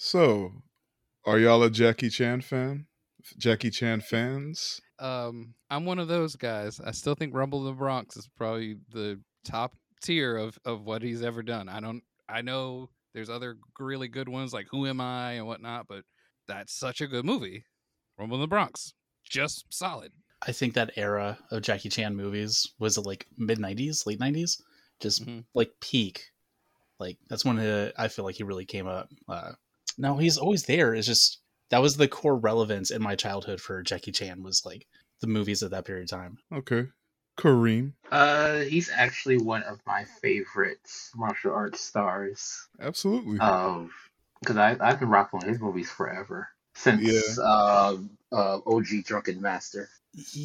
So, are y'all a Jackie Chan fan? Jackie Chan fans? Um, I'm one of those guys. I still think Rumble in the Bronx is probably the top tier of of what he's ever done. I don't. I know there's other really good ones like Who Am I and whatnot, but that's such a good movie. Rumble in the Bronx, just solid. I think that era of Jackie Chan movies was like mid '90s, late '90s, just Mhm. like peak. Like that's when uh, I feel like he really came up. Uh, no, he's always there. It's just that was the core relevance in my childhood for Jackie Chan was like the movies of that period of time. Okay. Karreem. Uh, he's actually one of my favorite martial arts stars. Absolutely. Of because I I've been rocking his movies forever since Yeah. uh, uh OG Drunken Master.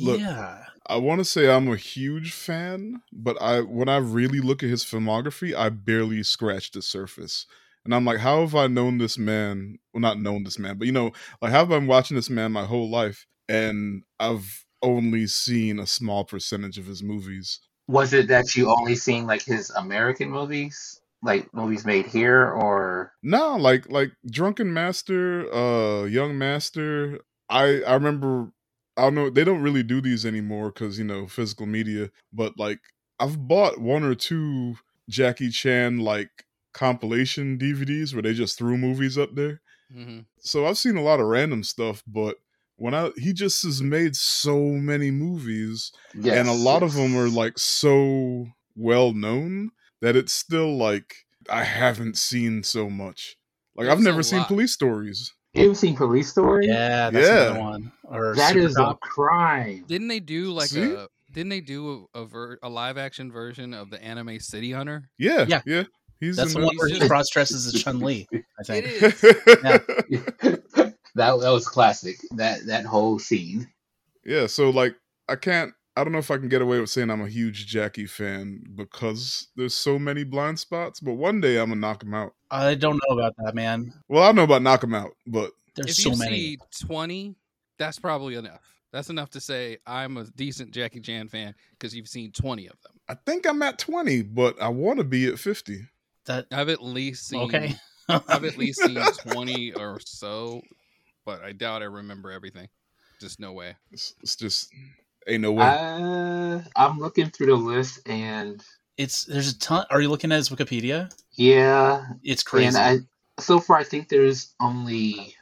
Look, yeah, I want to say I'm a huge fan, but I when I really look at his filmography, I barely scratch the surface. And I'm like, how have I known this man? Well, not known this man, but you know, like how have I been watching this man my whole life, and I've only seen a small percentage of his movies. Was it that you only seen like his American movies, like movies made here, or No, like like Drunken Master, uh, Young Master. I I remember. I don't know. They don't really do these anymore because you know physical media. But like, I've bought one or two Jackie Chan like compilation DVDs where they just threw movies up there. hmm So I've seen a lot of random stuff. But when I he just has made so many movies yes, and a lot of them are like so well known that it's still like I haven't seen so much. Like I've never seen lot. police stories. You've seen Police Story? yeah, that's Yeah. another one. Or that Super is a crime. Didn't they do like See? a? Didn't they do a a, ver- a live action version of the anime City Hunter? Yeah, Yeah. yeah. He's That's the in one where he cross dresses as Chun Li. I think. It is. that. that that was classic. That that whole scene. yeah, so like I can't I don't know if I can get away with saying I'm a huge Jackie fan because there's so many blind spots, but one day I'm gonna knock him out. I don't know about that, man. Well, I know about knock him out, but There's if so you many. see twenty, that's probably enough. That's enough to say I'm a decent Jackie Chan fan because you've seen twenty of them. I think I'm at 20, but I want to be at 50. That I've at least seen. okay. I've at least seen twenty or so, but I doubt I remember everything. Just no way. It's, it's just ain't no way. Uh, I'm looking through the list, and it's there's a ton. Are you looking at his Wikipedia? yeah, It's crazy. and I so far I think there's only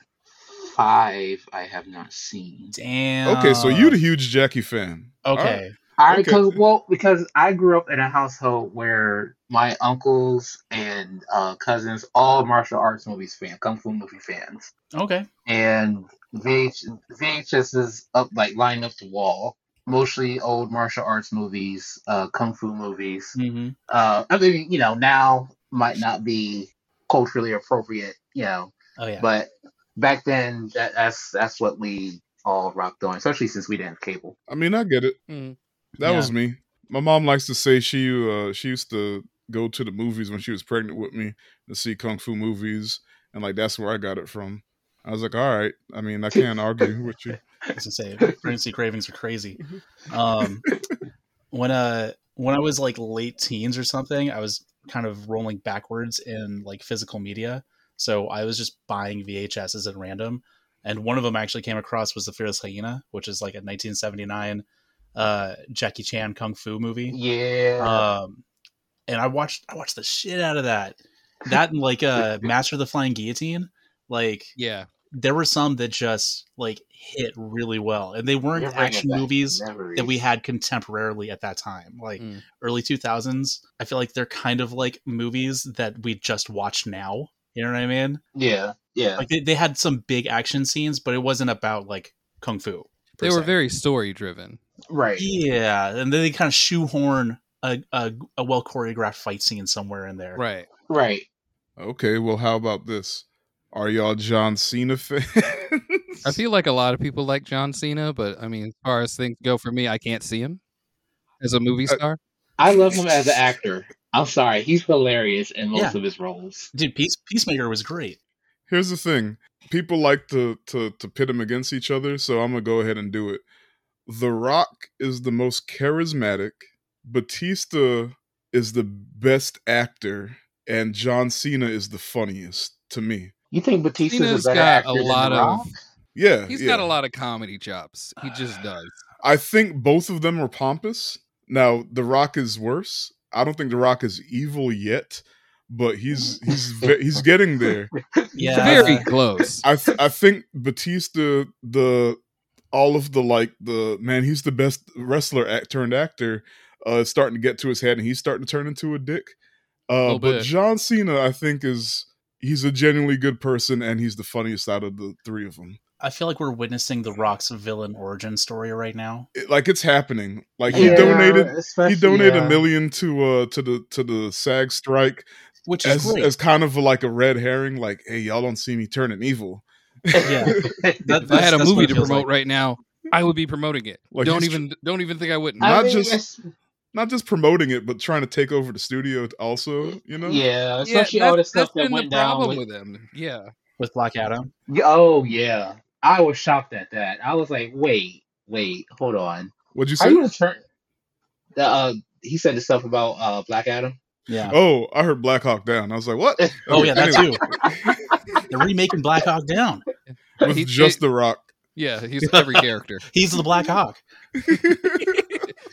five I have not seen. Damn. okay, so you're the huge Jackie fan. All right. Okay. I Okay. because well because I grew up in a household where my uncles and uh, cousins all martial arts movies fan, kung fu movie fans, Okay. and VH, VHS is up like lined up the wall. Mostly old martial arts movies, uh, kung fu movies. hmm Uh, I mean, you know, now might not be culturally appropriate, you know, Oh yeah. but back then that, that's that's what we all rocked on, especially since we didn't have cable. I mean, I get it. Mhm. That Yeah. was me. My mom likes to say she uh she used to go to the movies when she was pregnant with me to see kung fu movies, and like that's where I got it from. I was like, all right. I mean, I can't argue with you. I was gonna say pregnancy cravings are crazy. Um, when uh when I was like late teens or something, I was kind of rolling backwards in like physical media. So I was just buying VHSs at random, and one of them I actually came across was the Fearless Hyena, which is like a 1979 uh, Jackie Chan kung fu movie. Yeah. Um, and I watched I watched the shit out of that. That and like uh, Master of the Flying Guillotine, like Yeah. there were some that just like hit really well, and they weren't You're action movies memories. that we had contemporarily at that time, like Mm. early two thousands. I feel like they're kind of like movies that we just watch now. You know what I mean? Yeah, yeah. Like they, they had some big action scenes, but it wasn't about like kung fu. per They were very story driven. Right. yeah, and then they kind of shoehorn a, a, a well choreographed fight scene somewhere in there. Right. Right. Okay, well, how about this? Are y'all John Cena fans? I feel like a lot of people like John Cena, but I mean, as far as things go for me, I can't see him as a movie Uh, star. I love him as an actor. I'm sorry, he's hilarious in most Yeah. of his roles. Dude, Peace, Peacemaker was great. Here's the thing: people like to to to pit him against each other, so I'm gonna go ahead and do it. The Rock is the most charismatic. Batista is the best actor, and John Cena is the funniest to me. You think Batista's Cena's a got actor a lot of- Rock? Yeah, He's yeah. got a lot of comedy chops. He just does. I think both of them are pompous. Now, The Rock is worse. I don't think The Rock is evil yet, but he's he's he's getting there. Yeah. Very close. I th- I think Batista the all of the like the man he's the best wrestler act turned actor uh starting to get to his head and he's starting to turn into a dick. Uh Little but bit. John Cena I think is he's a genuinely good person and he's the funniest out of the three of them. I feel like we're witnessing the Rock's villain origin story right now. It- like it's happening. Like he Yeah, donated he donated yeah. a million to uh to the to the SAG strike Which is as great. as kind of like a red herring like hey y'all don't see me turning evil. Yeah. That- If I had a movie to promote like. right now, I would be promoting it. Like, don't he's even don't even think I wouldn't. I Not mean, just- Not just promoting it but trying to take over the studio also, you know? yeah, yeah, especially all the stuff that went the down with, with him. Yeah, with Black Adam. Oh yeah, I was shocked at that. I was like, wait, wait, hold on. What'd you say? Are say? you gonna turn? The, uh, he said the stuff about uh Black Adam. Yeah. Oh, I heard Black Hawk Down. I was like, what? Oh, yeah, that anyway, too. They're remaking Black Hawk Down. With He- just they- The Rock. yeah, he's every character. He's the Black Hawk.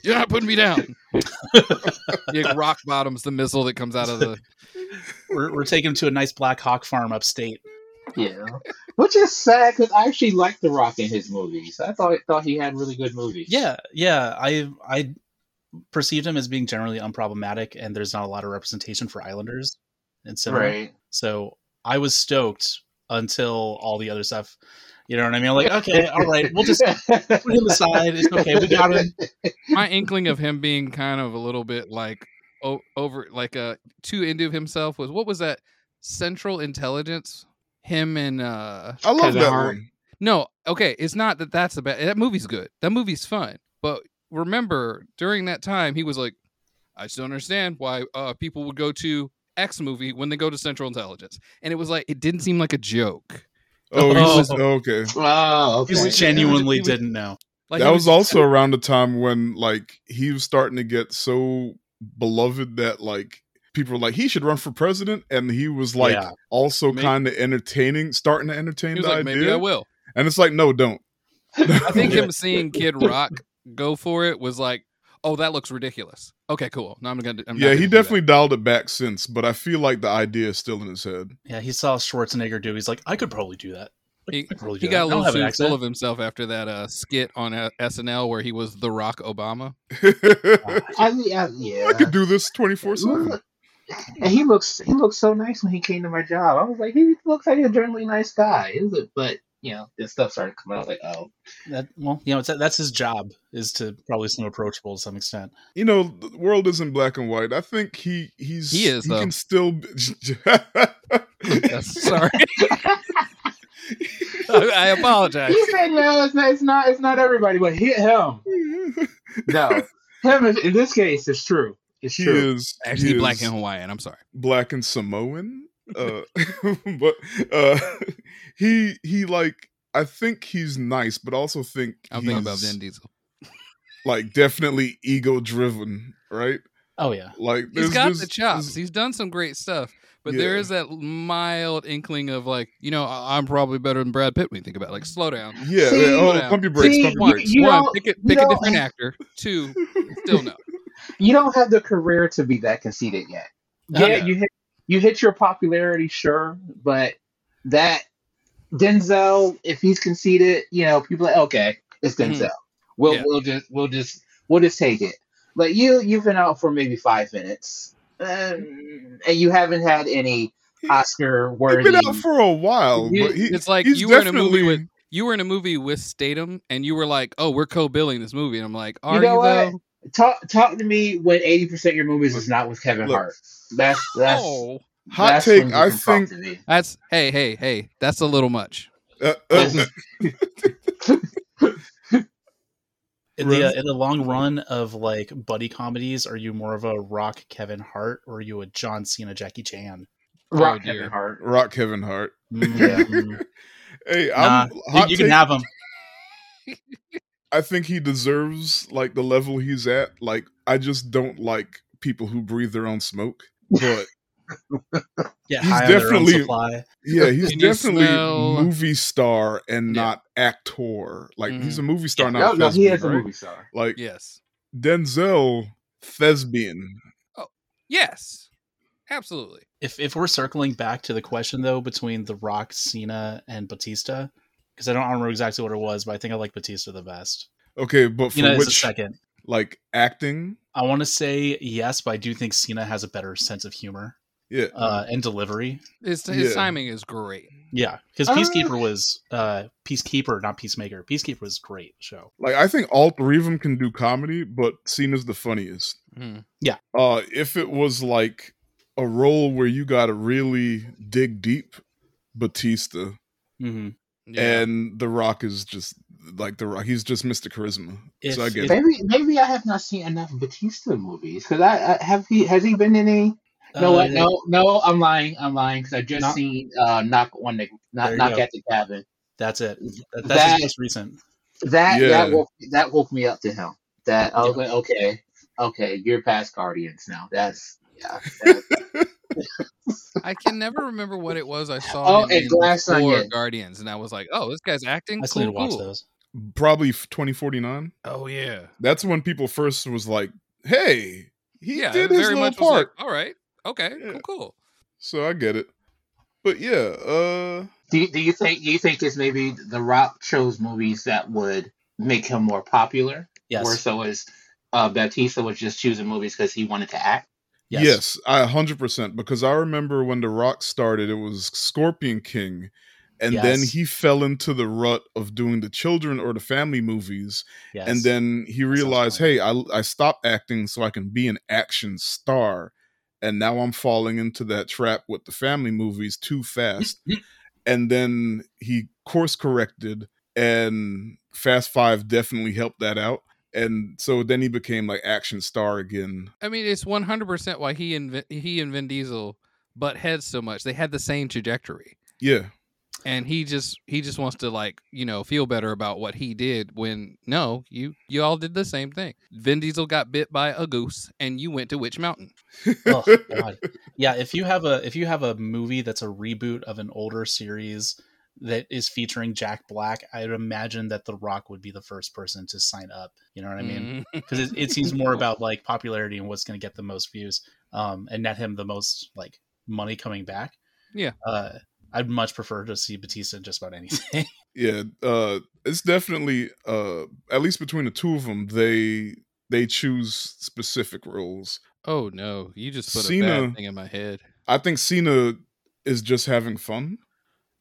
You're not putting me down. yeah, rock bottoms the missile that comes out of the. We're, we're taking him to a nice Black Hawk farm upstate. Yeah, which is sad because I actually liked The Rock in his movies. I thought thought he had really good movies. Yeah, yeah. I I perceived him as being generally unproblematic, and there's not a lot of representation for Islanders in cinema. right. So I was stoked until all the other stuff. You know what I mean? Like, okay, all right, we'll just put him aside. It's okay. We got him. My inkling of him being kind of a little bit like o- over, like uh, too into himself was what was that? Central Intelligence. Him and uh I love Kevin that Hart. one. No, okay, it's not that that's a bad. That movie's good. That movie's fun. But remember, during that time, he was like, "I just don't understand why uh, people would go to X movie when they go to Central Intelligence," and it was like it didn't seem like a joke. Oh, he Oh. was, okay. Oh, He okay. was genuinely he was- didn't know. Like that it was also around the time when like he was starting to get so beloved that like people were like he should run for president and he was like Yeah. also kind of entertaining starting to entertain He was the like, idea maybe I will. and it's like no don't I think him seeing Kid Rock go for it was like, "Oh, that looks ridiculous." Okay, cool. No, I'm gonna. I'm yeah gonna he do that. definitely dialed it back since but i feel like the idea is still in his head Yeah, he saw Schwarzenegger do. He's like, I could probably do that. He- could probably He do got a that. I little have an too full of himself after that uh, skit on uh, SNL where he was the Rock Obama. I, mean, I, yeah. i could do this 24 7 And he looks he looks so nice when he came to my job. I was like, he looks like a generally nice guy. Is it? But you know, this stuff started coming out. I was like, oh, That well, you know, it's, that's his job is to probably seem approachable to some extent. you know the world isn't black and white i think he he's He is, he though. can still be- sorry, I, I apologize. he said no. It's not. It's not. It's not everybody, but hit him. No, him. is- In this case, it's true. It's he true. is Actually, he black is- and Hawaiian. I'm sorry. black and Samoan. Uh, but uh, he he like I think he's nice, but also think I'm thinking about Vin Diesel. like definitely ego driven, right? Oh yeah, Like he's got the chops. there's- He's done some great stuff, but there Yeah. is that mild inkling of like, you know, I- I'm probably better than Brad Pitt when you think about it. like slow down. yeah, See, yeah, oh, down. pump your brakes, See, pump your brakes. you one don't- pick, it, you pick a don't- different actor. Two, still no. You don't have the career to be that conceited yet. Yeah, Yeah. you hit you hit your popularity, sure, but that Denzel, if he's conceited, you know, people are like, okay, it's Mhm. Denzel. We'll Yeah. we'll just we'll just we'll just take it. But you you've been out for maybe five minutes, um, and you haven't had any Oscar He's worthy. been out for a while, You- but he, It's like he's you were in a movie with you were in a movie with Statham, and you were like, "Oh, we're co-billing this movie," and I'm like, "Are You you, know what? Though?" Talk talk to me when eighty percent of your movies is not with Kevin Look. Hart. That's that's Oh, hot that's take. I think that's hey, hey, hey. That's a little much. uh, uh, in the uh, in the long run of like buddy comedies, are you more of a Rock Kevin Hart or are you a John Cena Jackie Chan? Rock Oh. Kevin Hart. Rock Kevin Hart. Mm, Hey, nah, I'm you, you take, can have him. I think he deserves like the level he's at. Like I just don't like people who breathe their own smoke. But Get He's high on their own definitely- Yeah, he's Can definitely movie star and Yeah. not actor. Like he's Mhm. a movie star, no, not a no, he thespian, is a movie star. Like Yes. Denzel, thespian. Oh, yes. Absolutely. If if we're circling back to the question though between The Rock, Cena, and Batista, because I don't remember exactly what it was, but I think I like Batista the best. Okay, but for Cena is a which second. like acting? I want to say yes, but I do think Cena has a better sense of humor Yeah. uh, and delivery. His, his Yeah. timing is great. Yeah, because Uh, Peacekeeper was uh, Peacekeeper, not Peacemaker. Peacekeeper was a great show. Like I think all three of them can do comedy, but Cena's the funniest. Mm. Uh if it was like a role where you got to really dig deep, Batista hmm Yeah. and The Rock is just like the Rock. He's just Mr. Charisma. If- so I get if- it. Maybe maybe I have not seen enough Batista movies because I, I have he has he been in any? No, Uh, what? no, no. I'm lying. I'm lying because I just Not- seen uh, knock on the There knock, knock go. at the cabin. That's it. That, that's That- his most recent. That Yeah. that woke that woke me up to him. That I was Yeah. like, okay, okay, you're past Guardians now. That's yeah. that- I can never remember what it was I saw Oh, him and in Glass Onion. Guardians, and I was like, "Oh, this guy's acting I still cool." need to watch cool. those. Probably 2049. Oh yeah, That's when people first was like, "Hey, he yeah. did his very little much was part." like, All right, okay, Yeah. cool, cool. So I get it. But yeah, uh do you, do you think do you think it's maybe The Rock chose movies that would make him more popular, Yes. or so as uh, Batista was just choosing movies because he wanted to act? Yes, I 100% because I remember when The Rock started it was Scorpion King and then he fell into the rut of doing the children or the family movies Yes. and then he realized, "Hey, I I stopped acting so I can be an action star." And now I'm falling into that trap with the family movies too fast. and then he course corrected and Fast 5 definitely helped that out. And so then he became like action star again. I mean, it's one hundred percent why he and Vin, he and Vin Diesel butt heads so much. They had the same trajectory, Yeah. and he just he just wants to like you know feel better about what he did. When no, you you all did the same thing. Vin Diesel got bit by a goose, and you went to Witch Mountain. oh god yeah if you have a if you have a movie that's a reboot of an older series that is featuring jack black i would imagine that the rock would be the first person to sign up you know what i mean Mm. because it, it seems more about like popularity and what's going to get the most views um and net him the most like money coming back Yeah. uh i'd much prefer to see batista in just about anything Yeah, uh it's definitely uh at least between the two of them they they choose specific roles. Oh no, you just put a bad thing in my head. I think Cena is just having fun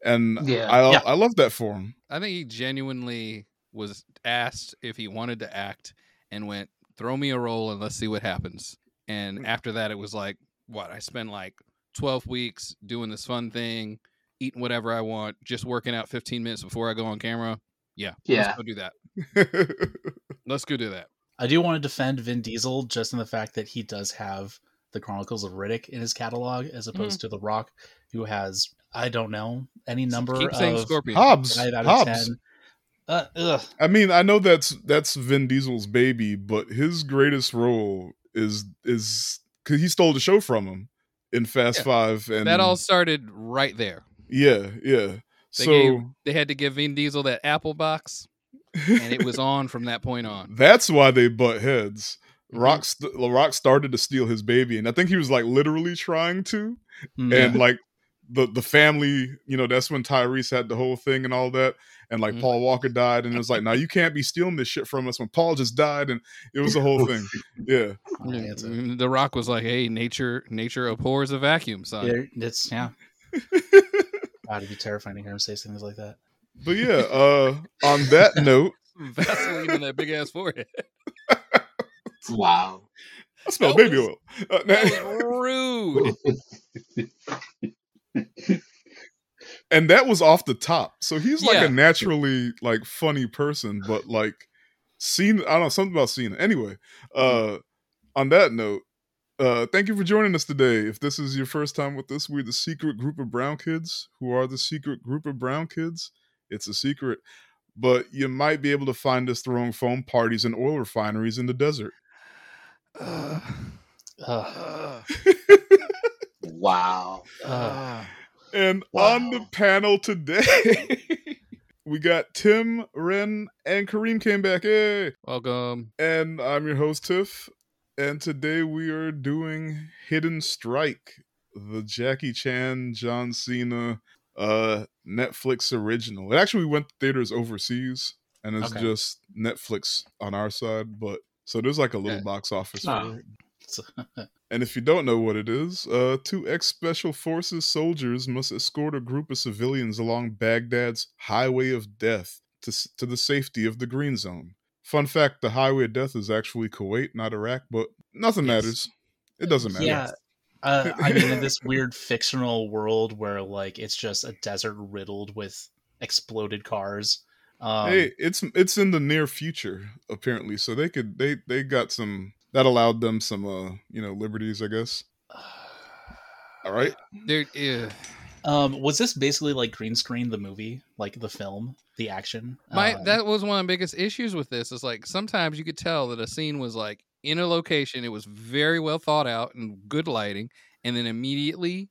and Yeah. I Yeah. I love that for him. I think he genuinely was asked if he wanted to act and went, throw me a role and let's see what happens. And hmm. after that, it was like, what? I spent like 12 weeks doing this fun thing, eating whatever I want, just working out 15 minutes before I go on camera. Yeah. Yeah. Let's go do that. Let's go do that. i do want to defend vin diesel just in the fact that he does have the chronicles of riddick in his catalog as opposed to the rock who has i don't know any number Keep saying of Scorpion. Hobbs. out of Hobbs. ten. Uh. I mean, I know that's that's Vin Diesel's baby, but his greatest role is is cuz he stole the show from him in Fast Yeah. 5 and That all started right there. Yeah, yeah. They so gave they had to give Vin Diesel that Apple box, and it was on from that point on. That's why they butt heads. Mhm. Rock, st- Rock started to steal his baby, and I think he was like literally trying to. Mm, And like the the family, you know, that's when Tyrese had the whole thing and all that. And like Mhm. Paul Walker died, and it was like, now you can't be stealing this shit from us when Paul just died, and it was a whole thing. Yeah, oh, Yeah, a- mm, The Rock was like, "Hey, nature, nature abhors a vacuum, son." it- it's yeah. God, it'd be terrifying to hear him say things like that. but yeah. Uh, on that note, Vaseline in that big ass forehead. Wow. I smell That baby was- oil. Uh, That rude. and that was off the top. So he's like Yeah. a naturally like funny person, but like Cena, I don't know something about Cena. Anyway, uh, on that note, uh, thank you for joining us today. If this is your first time with us, we're the secret group of brown kids. Who are the secret group of brown kids? It's a secret, but you might be able to find us throwing foam parties and oil refineries in the desert. Ugh. Ugh. Ugh. Wow. Uh, And Wow. on the panel today, we got Tim, Ren, and Karreem came back. Hey! Welcome. And I'm your host, Tiff. And today we are doing Hidden Strike, the Jackie Chan, John Cena, uh, Netflix original. It actually went to theaters overseas, and it's Okay. just Netflix on our side. But so there's like a little Okay. box office Oh. for it. And if you don't know what it is, uh, two ex special forces soldiers must escort a group of civilians along Baghdad's highway of death to, to the safety of the Green Zone. Fun fact the highway of death is actually Kuwait, not Iraq, but nothing Yes. matters. It doesn't matter. yeah. Uh, I mean, in this weird fictional world where like it's just a desert riddled with exploded cars. Um, hey, it's it's in the near future apparently, so they could they they got some that allowed them some uh you know liberties, I guess. All right, There, yeah. Um, was this basically like green screen the movie, like the film, the action? My Um, that was one of the biggest issues with this. Is like sometimes you could tell that a scene was like in a location, it was very well thought out and good lighting, and then immediately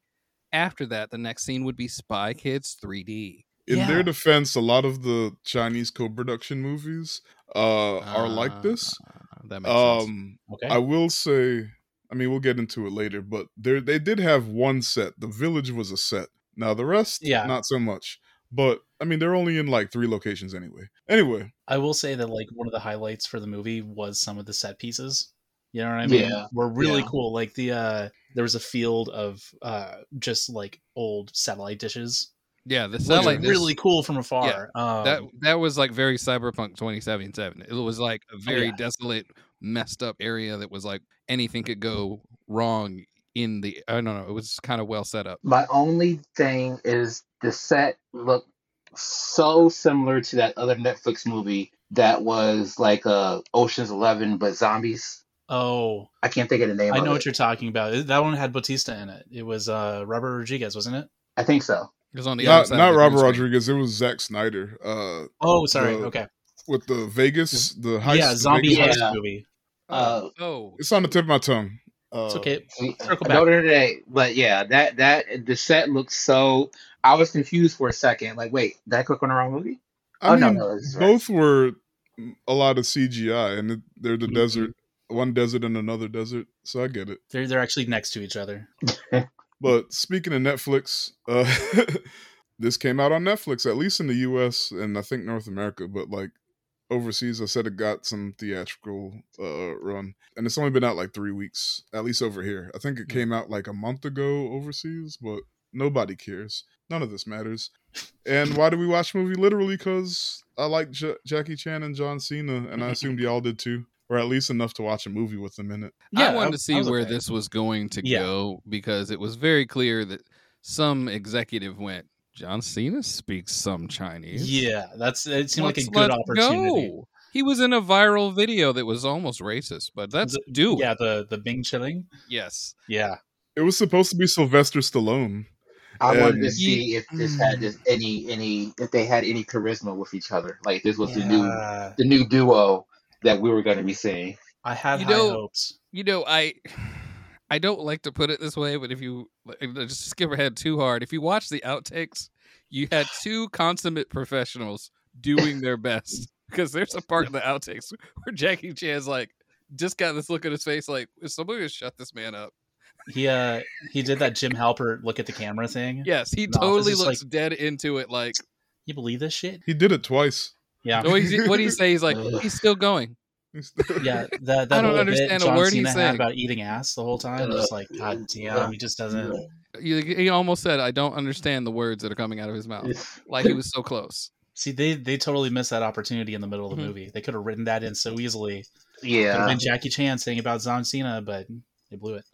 after that, the next scene would be Spy Kids 3D. In Yeah. their defense, a lot of the Chinese co-production movies uh are like this. Ah, That makes sense. Um, okay. I will say, I mean, we'll get into it later, but there they did have one set. The village was a set. Now the rest, Yeah. not so much. But I mean, they're only in like three locations anyway. Anyway, I will say that like one of the highlights for the movie was some of the set pieces. You know what I mean? Yeah. Were really Yeah. cool. Like the uh there was a field of uh just like old satellite dishes. Yeah, the Which satellite was really cool from afar. um, that that was like very cyberpunk 2077 it was like a very Oh, yeah. desolate messed up area that was like anything could go wrong in the i don't know it was kind of well set up My only thing is the set looked so similar to that other Netflix movie that was like uh Ocean's Eleven but zombies. oh, I can't think of the name. I of know it. what you're talking about. That one had Batista in it. It was uh Robert Rodriguez, wasn't it? I think so. It was on the other not side not Robert. Rodriguez. It was Zack Snyder. Uh, Oh, sorry. The- okay. with the Vegas, the heist. yeah, zombie Vegas heist. heist Yeah. movie. Uh, oh It's on the tip of my tongue. Uh, It's okay. See, Circle back. know that today, but yeah, that that the set looks so. I was confused for a second. Like, wait, did I click on the wrong movie? I Oh, no, mean, no, this is right. both were a lot of CGI, and they're the Mhm. desert, one desert and another desert. So I get it. They're they're actually next to each other. But speaking of Netflix, uh, this came out on Netflix, at least in the U.S. and I think North America. But like overseas, I said it got some theatrical uh, run, and it's only been out like three weeks, at least over here. I think it came out like a month ago overseas, but nobody cares. None of this matters. And why do we watch movie? Literally because I like J- Jackie Chan and John Cena, and I assumed y'all did too, or at least enough to watch a movie with them in it. Yeah, i wanted to see where okay. this was going to Yeah. go because it was very clear that some executive went john cena speaks some chinese Yeah, that's it seemed like a good opportunity. go. he was in a viral video that was almost racist but that's it- do Yeah, the the Bing chilling. yes Yeah. It was supposed to be Sylvester Stallone. I wanted to And- see if this had this any any if they had any charisma with each other. Like this was the new the new duo that we were going to be seeing. I had You high know- hopes. you know i i don't like to put it this way but if you just skip ahead too hard if you watch the outtakes you had two consummate professionals doing their best because there's a part in the outtakes where jackie chan's like just got this look on his face like is somebody gonna shut this man up He uh he did that Jim Halpert look at the camera thing. yes he totally just looks dead into it like You believe this shit? He did it twice. Yeah. what do you what do you say he's like he's still going Yeah, that, that I don't whole understand bit a John word Cena he's had saying. about eating ass the whole time. Just like, God damn, he just doesn't. he, he almost said i don't understand the words that are coming out of his mouth like he was so close See, they they totally missed that opportunity in the middle of the Mhm. movie. They could have written that in so easily. Could have yeah. been Jackie Chan saying about John Cena, but they blew it.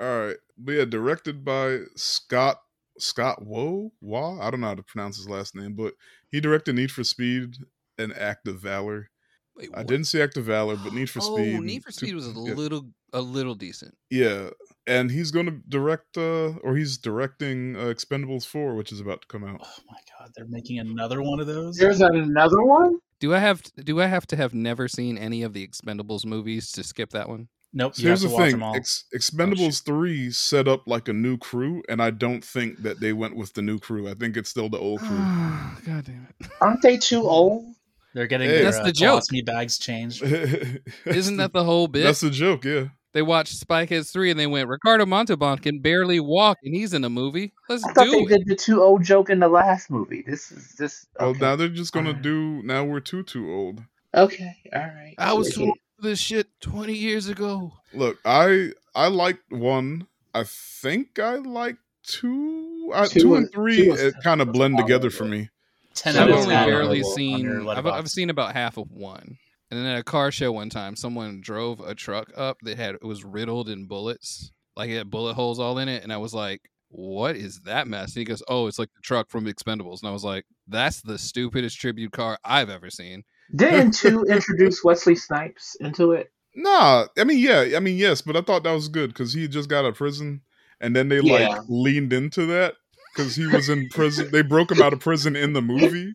All right. But yeah, directed by Scott Scott Woe Wah. I don't know how to pronounce his last name, but he directed Need for Speed and Act of Valor. Wait, I didn't see Act of Valor, but Need for oh, Speed. Need for Speed was a yeah. little a little decent. Yeah, and he's going to direct, uh, or he's directing uh, Expendables Four, which is about to come out. Oh my god, they're making another one of those. There's another one. Do I have do I have to have never seen any of the Expendables movies to skip that one? Nope. So You have here's to the watch thing: them all. Ex- Expendables three set up like a new crew, and I don't think that they went with the new crew. I think it's still the old crew. God damn it! Aren't they too old? They're getting Hey. their That's uh, the joke. colostomy bags changed. Isn't that the whole bit? That's the joke, yeah. They watched Spy Kids 3 and they went, Ricardo Montalban can barely walk and he's in a movie. Let's I thought they it. did the too old joke in the last movie. This is this. Well, Okay, now they're just gonna Alright. do. Now we're too too old. okay, all right. I was Okay. too old for this shit 20 years ago. Look, I I liked one. I think I like two. I, Two two, and three two it kind of blend together for me. Ten I've of it's only barely available on seen, I've, I've seen about half of one. And then at a car show one time, someone drove a truck up that had, it was riddled in bullets. Like it had bullet holes all in it. And I was like, what is that mess? And he goes, oh, it's like the truck from Expendables. And I was like, that's the stupidest tribute car I've ever seen. Didn't two introduce Wesley Snipes into it? Nah, I mean, yeah, I mean, yes, but I thought that was good because he just got out of prison, and then they Yeah. like leaned into that because he was in prison. they broke him out of prison in the movie,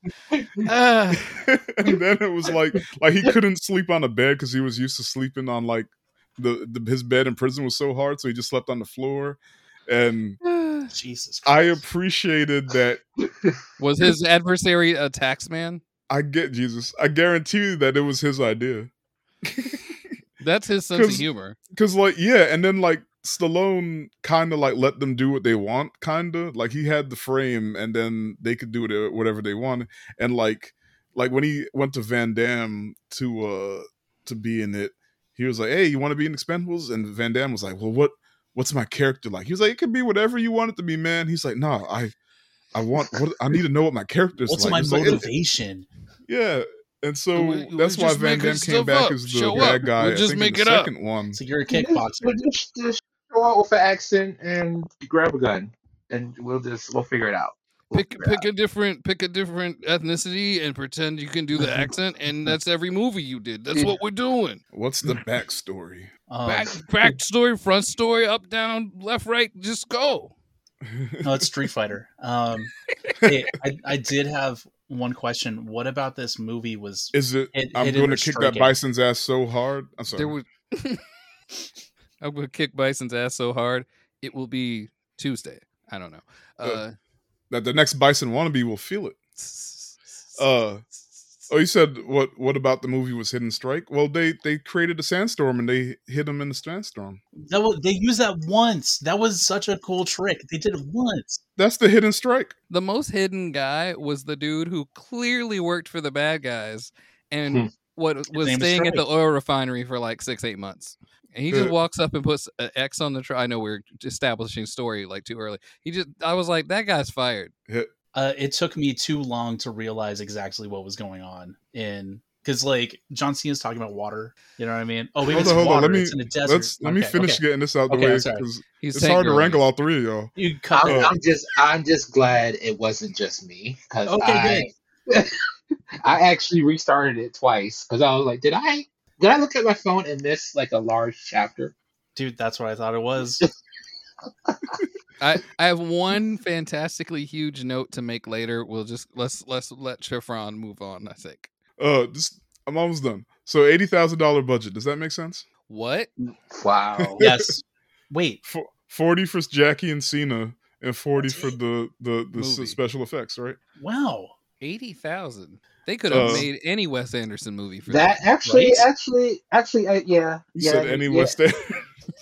Ah, and then it was like like he couldn't sleep on a bed because he was used to sleeping on like the, the his bed in prison was so hard, so he just slept on the floor. And. Jesus. I appreciated that. was his adversary a tax man? I get Jesus. I guarantee you that it was his idea. That's his sense of humor. Cause like yeah, and then like Stallone kind of like let them do what they want, kind of like he had the frame, and then they could do whatever they wanted. And like like when he went to Van Damme to uh to be in it, he was like, "Hey, you want to be in Expendables?" And Van Damme was like, "Well, what what's my character like?" He was like, "It could be whatever you want it to be, man." He's like, "No, I I want what I need to know what my character's What's like." my He's like, "It- motivation? yeah." And so We- we that's why Van Damme came back up. as the Show bad up. guy. We I just think make in it the up. second one. So you're a Just- kickboxer. Just, just show up with an accent and grab a gun, and we'll just we'll figure it out. We'll Pick figure it pick a different pick a different ethnicity and pretend you can do the accent, and that's every movie you did. That's what we're doing. What's the backstory? Um, Back back story, front story, up down, left, right. Just go. No, it's Street Fighter. Um, hey, I, I did have one question. What about this movie was Is it? hit, I'm going to kick that bison's ass so hard. I'm sorry. There was. I'm gonna kick Bison's ass so hard it will be Tuesday. I don't know. Uh, that the next bison wannabe will feel it. Uh, Oh, you said what? What about the movie was Hidden Strike? Well, they they created a sandstorm and they hit him in the sandstorm. That was, they used that once. That was such a cool trick. They did it once. That's the Hidden Strike. the most hidden guy was the dude who clearly worked for the bad guys and Hmm. what was staying at the oil refinery for like six eight months and he just walks up and puts an x on the tr- i know we're establishing story like too early he just i was like that guy's fired Hit. Uh, it took me too long to realize exactly what was going on in because like John Cena's talking about water. You know what I mean? Oh, maybe Hold it's on, hold water. on. Let me it's in a desert. let's let me finish okay. getting this out the Okay, way because he's it's hard to wrangle all three of y'all. You cut I'm, it. I'm just I'm just glad it wasn't just me because Okay, I I actually restarted it twice because I was like, did I did I look at my phone and miss like a large chapter? dude. That's what I thought it was. I, I have one fantastically huge note to make later we'll just let's let's let Chiffron move on i think Uh, this I'm almost done. So eighty thousand dollar budget. Does that make sense? what Wow. yes. Wait. For, Forty for Jackie and Cena, and forty for the the the s- Movie. special effects. Right? Wow. 80000 they could have Uh, made any wes anderson movie for That that, actually, Right? actually, actually, uh, yeah, You yeah, said any yeah. West End.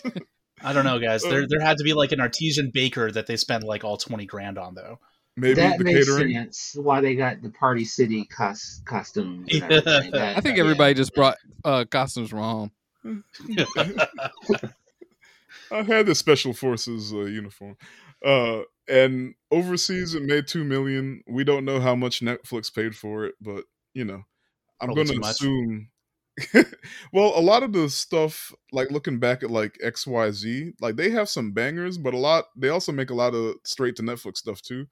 I don't know, guys. Uh, There there had to be like an artesian baker that they spent like all twenty grand on, though. Maybe that the makes catering. sense. Why they got the Party City cos- costumes? Yeah. That- i think yeah. everybody just brought uh costumes from home I had the special forces uh, uniform. Uh, and overseas, it made two million. We don't know how much Netflix paid for it, but you know, I'm going to too much. assume. well, a lot of the stuff, like looking back at like X Y Z, like they have some bangers, but a lot they also make a lot of straight to Netflix stuff too.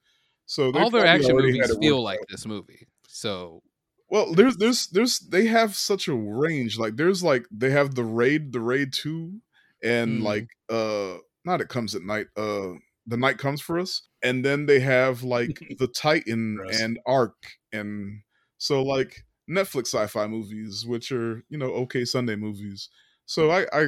So all their action movies feel like out. this movie so Well, there's there's there's they have such a range. Like there's like they have the raid, the raid two, and Mhm. like uh not it comes at night, uh the night comes for us. And then they have like the Titan and ARQ and so like Netflix sci-fi movies, which are, you know, okay Sunday movies. So I I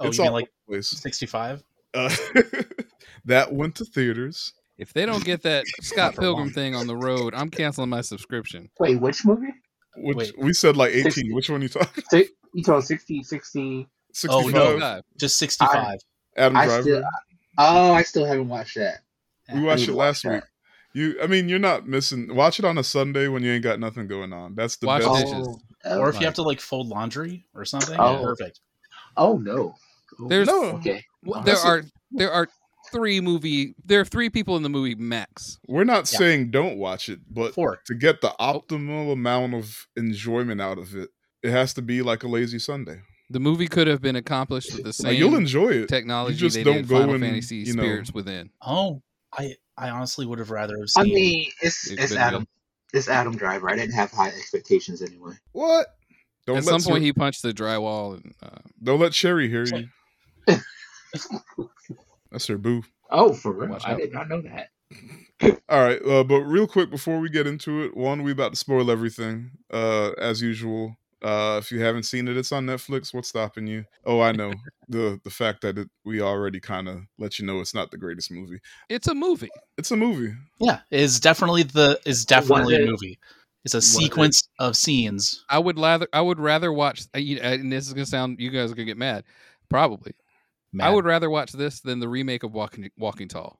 Oh, it's you mean all like over the place. 65? Uh, that went to theaters. If they don't get that Scott Pilgrim thing on the road, I'm canceling my subscription. Wait, which movie? Which Wait. we said like 18. Sixty. Which one you talking? Si- You told 60, 60. 65. Oh, no. Just 65. Adam I Driver. still, oh, I still haven't watched that. we watched it last watch week. You, I mean, you're not missing. Watch it on a Sunday when you ain't got nothing going on. That's the Watch best. dishes. Oh, or if you have to like fold laundry or something, Oh. perfect. oh no. Oh, There's- No, okay. Well, Oh, there that's are there are three movie there are three people in the movie max. we're not Yeah. saying don't watch it, but Four. to get the oh. optimal amount of enjoyment out of it, it has to be like a lazy Sunday. The movie could have been accomplished with the same Like you'll enjoy it. technology just they don't did go Final and, Fantasy you know- Spirits Within. Oh, I I honestly would have rather have I seen. mean, it's It's it's Adam. It's Adam Driver. I didn't have high expectations anyway. What? Don't At let some Ser- point, he punched the drywall. And, uh, don't let Sherry hear you. That's her boo. Oh, for real? Watch I out. did not know that. All right, uh, but real quick before we get into it, one, we about to spoil everything, uh, as usual. Uh, if you haven't seen it, it's on Netflix. What's stopping you? Oh, I know the the fact that it, we already kind of let you know it's not the greatest movie. it's a movie. It's a movie. yeah, is definitely the is definitely a movie. It's a it- sequence of scenes. I would rather I would rather watch. uh, And this is gonna sound you guys are gonna get mad. Probably, I would rather watch this than the remake of Walking Walking Tall.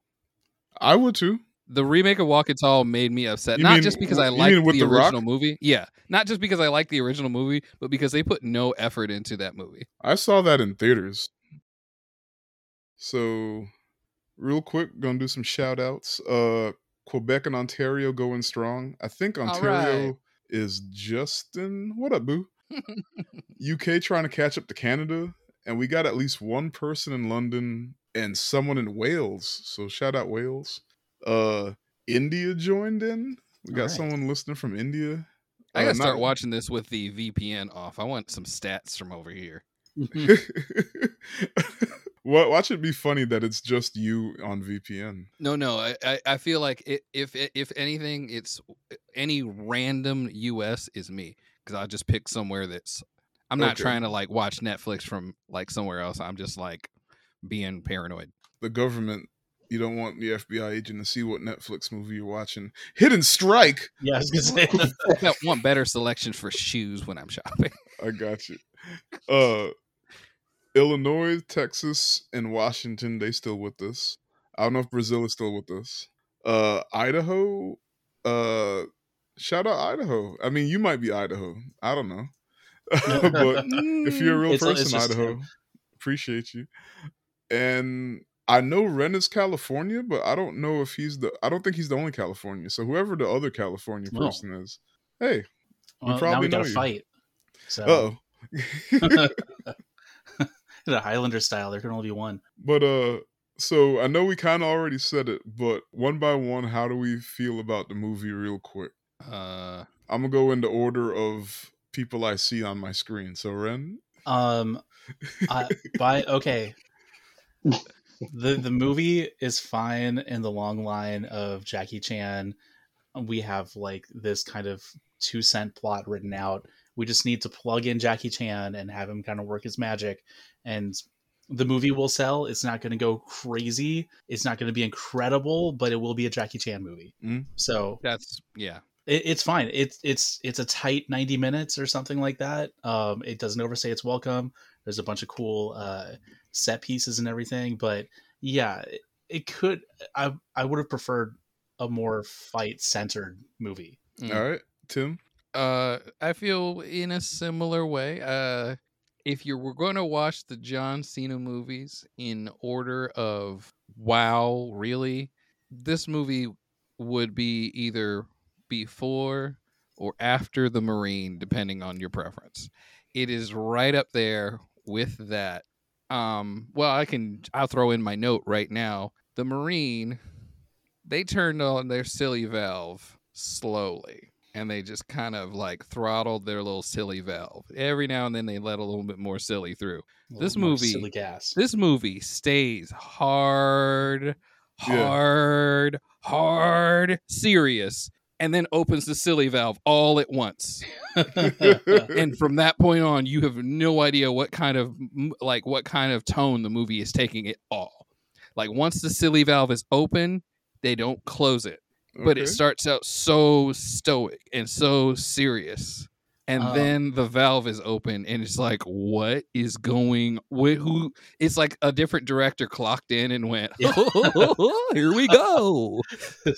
I would too. The remake of Walking Tall made me upset. You not mean- just because I with the, The original movie. Yeah, not just because I liked the original movie, but because they put no effort into that movie. I saw that in theaters. So, real quick, gonna do some shout outs. Uh, Quebec and Ontario going strong. I think Ontario right. is Justin. What up, boo? UK trying to catch up to Canada, and we got at least one person in London and someone in Wales. So shout out Wales. Uh, India joined in. We got Alright. someone listening from India. I Uh, gotta start not- watching this with the VPN off. I want some stats from over here. Wa- Watch it be funny that it's just you on VPN. No, no. I, I, I feel like it, if if anything, it's any random US is me because I just pick somewhere that's. I'm not Okay. trying to like watch Netflix from like somewhere else. I'm just like being paranoid. The government, you don't want the FBI agent to see what Netflix movie you're watching. Hidden Strike. yeah, I was gonna say. I want better selection for shoes when I'm shopping. I got you. Uh, Illinois, Texas, and Washington, they still with us. I don't know if Brazil is still with us. Uh, Idaho, uh, shout out Idaho. I mean, you might be Idaho. I don't know. but if you're a real It's- it's person, just Idaho, him. appreciate you. And I know Ren is California, but I don't know if he's the. I don't think he's the only California. So whoever the other California No. person is, hey, Well, now probably we got you. fight. So oh. the Highlander style, there can only be one. but uh, so I know we kind of already said it, but one by one, how do we feel about the movie, real quick? Uh, I'm gonna go in the order of people I see on my screen. So Ren, Um, I, by okay, the the movie is fine in the long line of Jackie Chan. We have like this kind of two cent plot written out. We just need to plug in Jackie Chan and have him kind of work his magic, and the movie will sell. It's not going to go crazy. It's not going to be incredible, but it will be a Jackie Chan movie. Mm. So that's yeah. it, it's fine. It's it's it's a tight ninety minutes or something like that. Um, it doesn't overstay its welcome. There's a bunch of cool uh, set pieces and everything, but yeah, it, it could. I I would have preferred a more fight centered movie. Mm. all right, Tim. Uh, I feel in a similar way. Uh, if you were going to watch the John Cena movies in order of wow, really, this movie would be either before or after the Marine, depending on your preference. It is right up there with that. Um, well, I can. I'll throw in my note right now. The Marine, they turned on their silly valve slowly and they just kind of like throttled their little silly valve. Every now and then they let a little bit more silly through. This movie- silly gas. This movie stays hard, Yeah. hard, hard, serious and then opens the silly valve all at once. And from that point on, you have no idea what kind of like what kind of tone the movie is taking at all. Like once the silly valve is open, they don't close it, but it starts out so stoic and so serious. And Um, then the valve is open, and it's like, what is going? with who? It's like a different director clocked in and went, Yeah. "Here we go."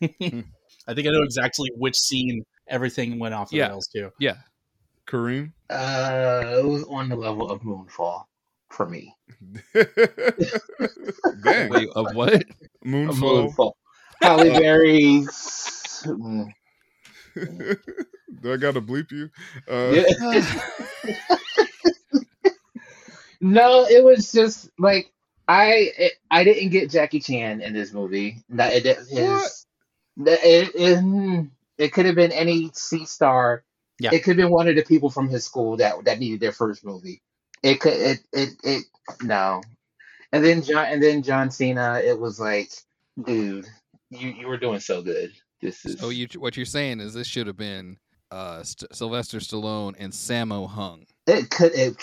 I think I know exactly which scene everything went off the Yeah. rails to. Yeah, Karreem. Uh, it was on the level of Moonfall for me. Dang. Wait, of what? Moonfall. Moonfall. Halle Berry. mm, Do I gotta bleep you? Uh, yeah. no, it was just like I it, I didn't get Jackie Chan in this movie. That it, it, his, that it, it, mm, it could have been any C star. Yeah. It could have been one of the people from his school that that needed their first movie. It could it it it no. And then John and then John Cena. It was like, dude, you you were doing so good. This is Oh, you what you're saying is this should have been uh St- Sylvester Stallone and Sammo Hung. It could it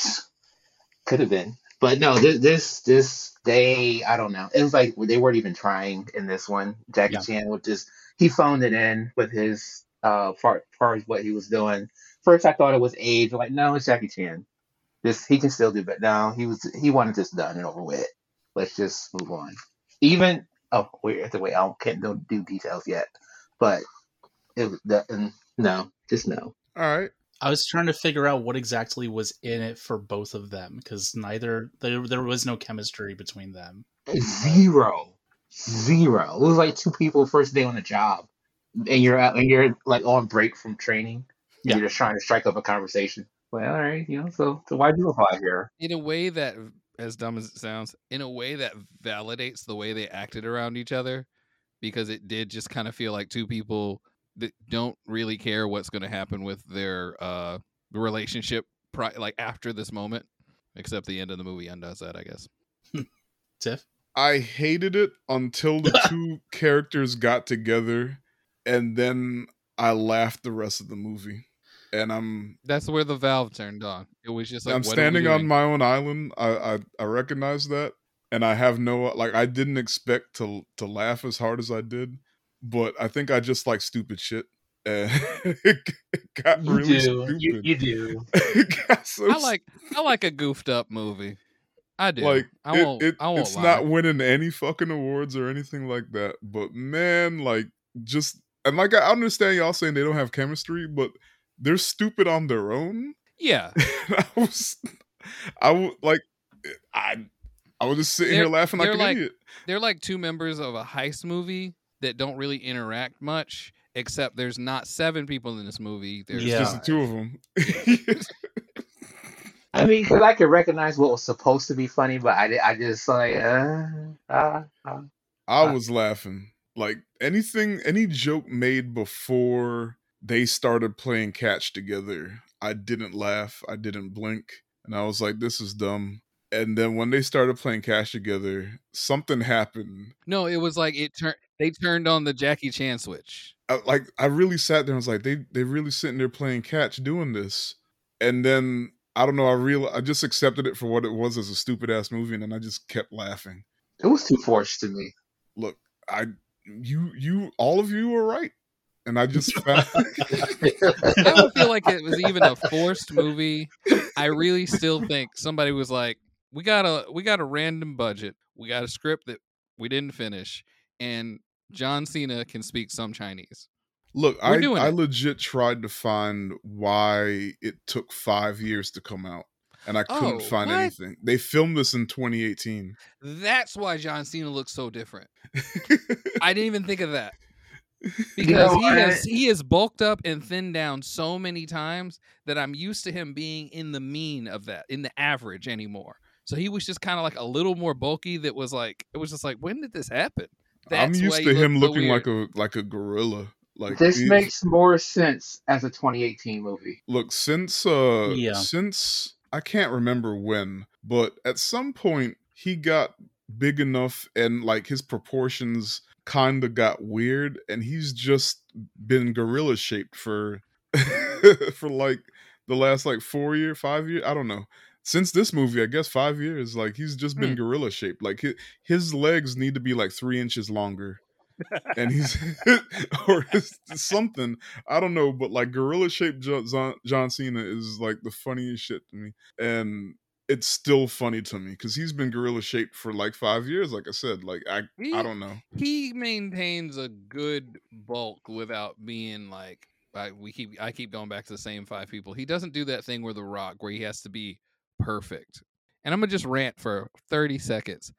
could have been, but no. This this this they I don't know. It was like they weren't even trying in this one. Jackie Yeah. Chan would just he phoned it in with his uh far far as what he was doing. First I thought it was age. I'm like no, it's Jackie Chan. This he can still do, but no, he was he wanted this done and over with. Let's just move on. Even oh wait, I have to wait. I can't don't do details yet, but it was that and no, just no. All right. I was trying to figure out what exactly was in it for both of them because neither there there was no chemistry between them. Zero. Zero. It was like two people first day on the job. And you're out and you're like on break from training. and Yeah. You're just trying to strike up a conversation. Well, all right, you know, so so why do you apply here? In a way that as dumb as it sounds, in a way that validates the way they acted around each other because it did just kind of feel like two people that don't really care what's going to happen with their uh relationship pri- like after this moment except the end of the movie undoes that, I guess. Tiff, I hated it until the two characters got together, and then I laughed the rest of the movie. And I'm That's where the valve turned on. It was just like I'm what are we standing on my own island. I, I I recognize that, and I have no like I didn't expect to to laugh as hard as I did, but I think I just like stupid shit. And it got You really do. stupid. You, you do. so I like I like a goofed up movie. I do. like I it- won't. it- I won't it's lie. not winning any fucking awards or anything like that but man like just and like i understand y'all saying they don't have chemistry but they're stupid on their own Yeah, i was i would like i i was just sitting here They're- laughing like they're an like- idiot they're like two members of a heist movie that don't really interact much. Except there's not seven people in this movie. There's Yeah. just the two of them I mean, because I could recognize what was supposed to be funny, but I, di- I just like, uh, uh, uh. i Uh, was laughing like anything any joke made before they started playing catch together i didn't laugh i didn't blink and i was like this is dumb and then when they started playing catch together something happened no. It was like it turned. They turned on the Jackie Chan switch. I, like i really sat there and was like they they really sitting there playing catch doing this and then i don't know i real i just accepted it for what it was as a stupid ass movie and then i just kept laughing it was too forced to me. look i you you all of you were right and i just found I don't feel like it was even a forced movie. I really still think somebody was like, "We got a we got a random budget. We got a script that we didn't finish, and John Cena can speak some Chinese." Look, We're I I it. legit tried to find why it took five years to come out, and I couldn't Oh, find what? anything. They filmed this in 2018. That's why John Cena looks so different. I didn't even think of that You because know he what? has he has bulked up and thinned down so many times that I'm used to him being in the mean of that, in the average anymore. So he was just kind of like a little more bulky. That was like it was just like when did this happen? I'm used to him looked so looking like a like a gorilla. Like this he- makes more sense as a 2018 movie. look since uh Yeah. since I can't remember when, but at some point he got big enough and like his proportions kind of got weird, and he's just been gorilla shaped for for like the last like four year, five year. I don't know. Since this movie, I guess five years. Like he's just been Hmm. gorilla shaped. Like his, his legs need to be like three inches longer. And he's or something I don't know, but like gorilla shaped John, John Cena is like the funniest shit to me, and it's still funny to me because he's been gorilla shaped for like five years. Like I said, like I He- I don't know. he maintains a good bulk without being like I, we keep I keep going back to the same five people. He doesn't do that thing where the rock where he has to be perfect. And I'm gonna just rant for 30 seconds.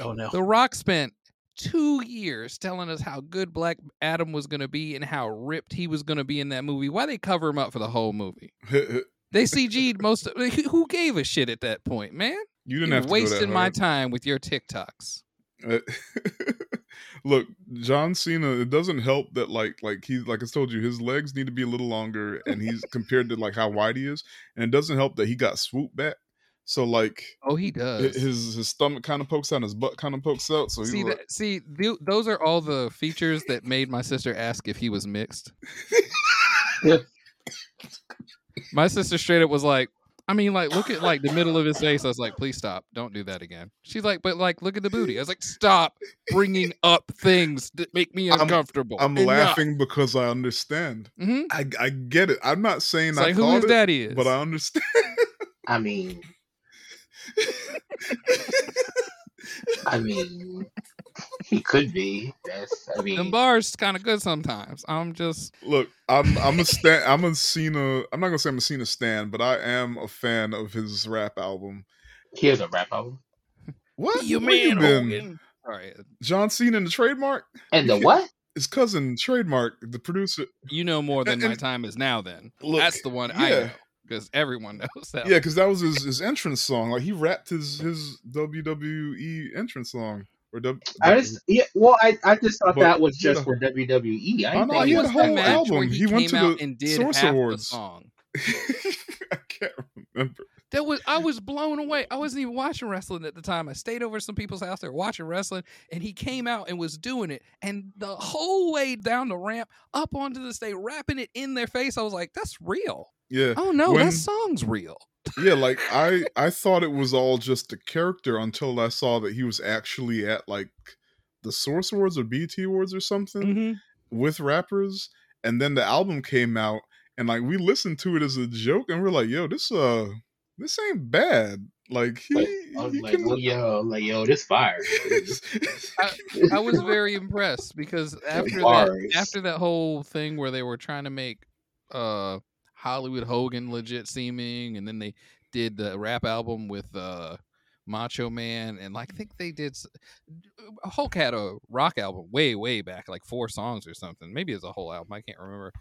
Oh no. The Rock spent two years telling us how good Black Adam was gonna be and how ripped he was gonna be in that movie. Why they cover him up for the whole movie? They CG'd most of who gave a shit at that point, man? you didn't You're have to wasting my time with your TikToks. Uh, Look, John Cena. It doesn't help that like like he like I told you, his legs need to be a little longer, and he's compared to like how wide he is, and it doesn't help that he got swooped back. So like Oh, he does. his his stomach kind of pokes out, his butt kind of pokes out. So he's see like, see th- those are all the features that made my sister ask if he was mixed my sister straight up was like i mean like look at like the middle of his face i was like please stop don't do that again she's like but like look at the booty i was like stop bringing up things that make me I'm- uncomfortable I'm laughing because I understand. hmm I, I get it. I'm not saying it's I like who his it, daddy is but I understand. I mean, I mean, he could be. That's. I them mean, bars kind of good sometimes i'm just Look, I'm I'm a stan. I'm a Cena. I'm not gonna say I'm a Cena stan, but I am a fan of his rap album. here's a rap album. What? you Where you been? Hogan. all right John Cena and the trademark. And the what? His cousin trademark, the producer. you know more than my And- time is now then Look, that's the one i know because everyone knows that Yeah, because that was his, his entrance song. Like he rapped his his WWE entrance song or w, I just yeah. Well, I, I just thought But that was just a- for WWE. I didn't no, think he had a whole the that match album. He he, went to out the and did Source Awards. the song. I can't remember. That was I was blown away. I wasn't even watching wrestling at the time. I stayed over at some people's house. They were watching wrestling, and he came out and was doing it. And the whole way down the ramp, up onto the stage, rapping it in their face. I was like, "That's real." Yeah, Oh no, When- that song's real. yeah. Like I I thought it was all just a character until I saw that he was actually at like the Source Awards or BT Awards or something Mm-hmm. with rappers, and then the album came out, and like we listened to it as a joke, and we're like, yo, this uh, this ain't bad. Like he, Like, I was he like, can- well, yo, like yo, this fire. I was very impressed because after that, after that whole thing where they were trying to make uh Hollywood Hogan legit seeming, and then they did the rap album with uh Macho Man, and like I think they did. Hulk had a rock album way, way back, like four songs or something. Maybe it's a whole album. I can't remember.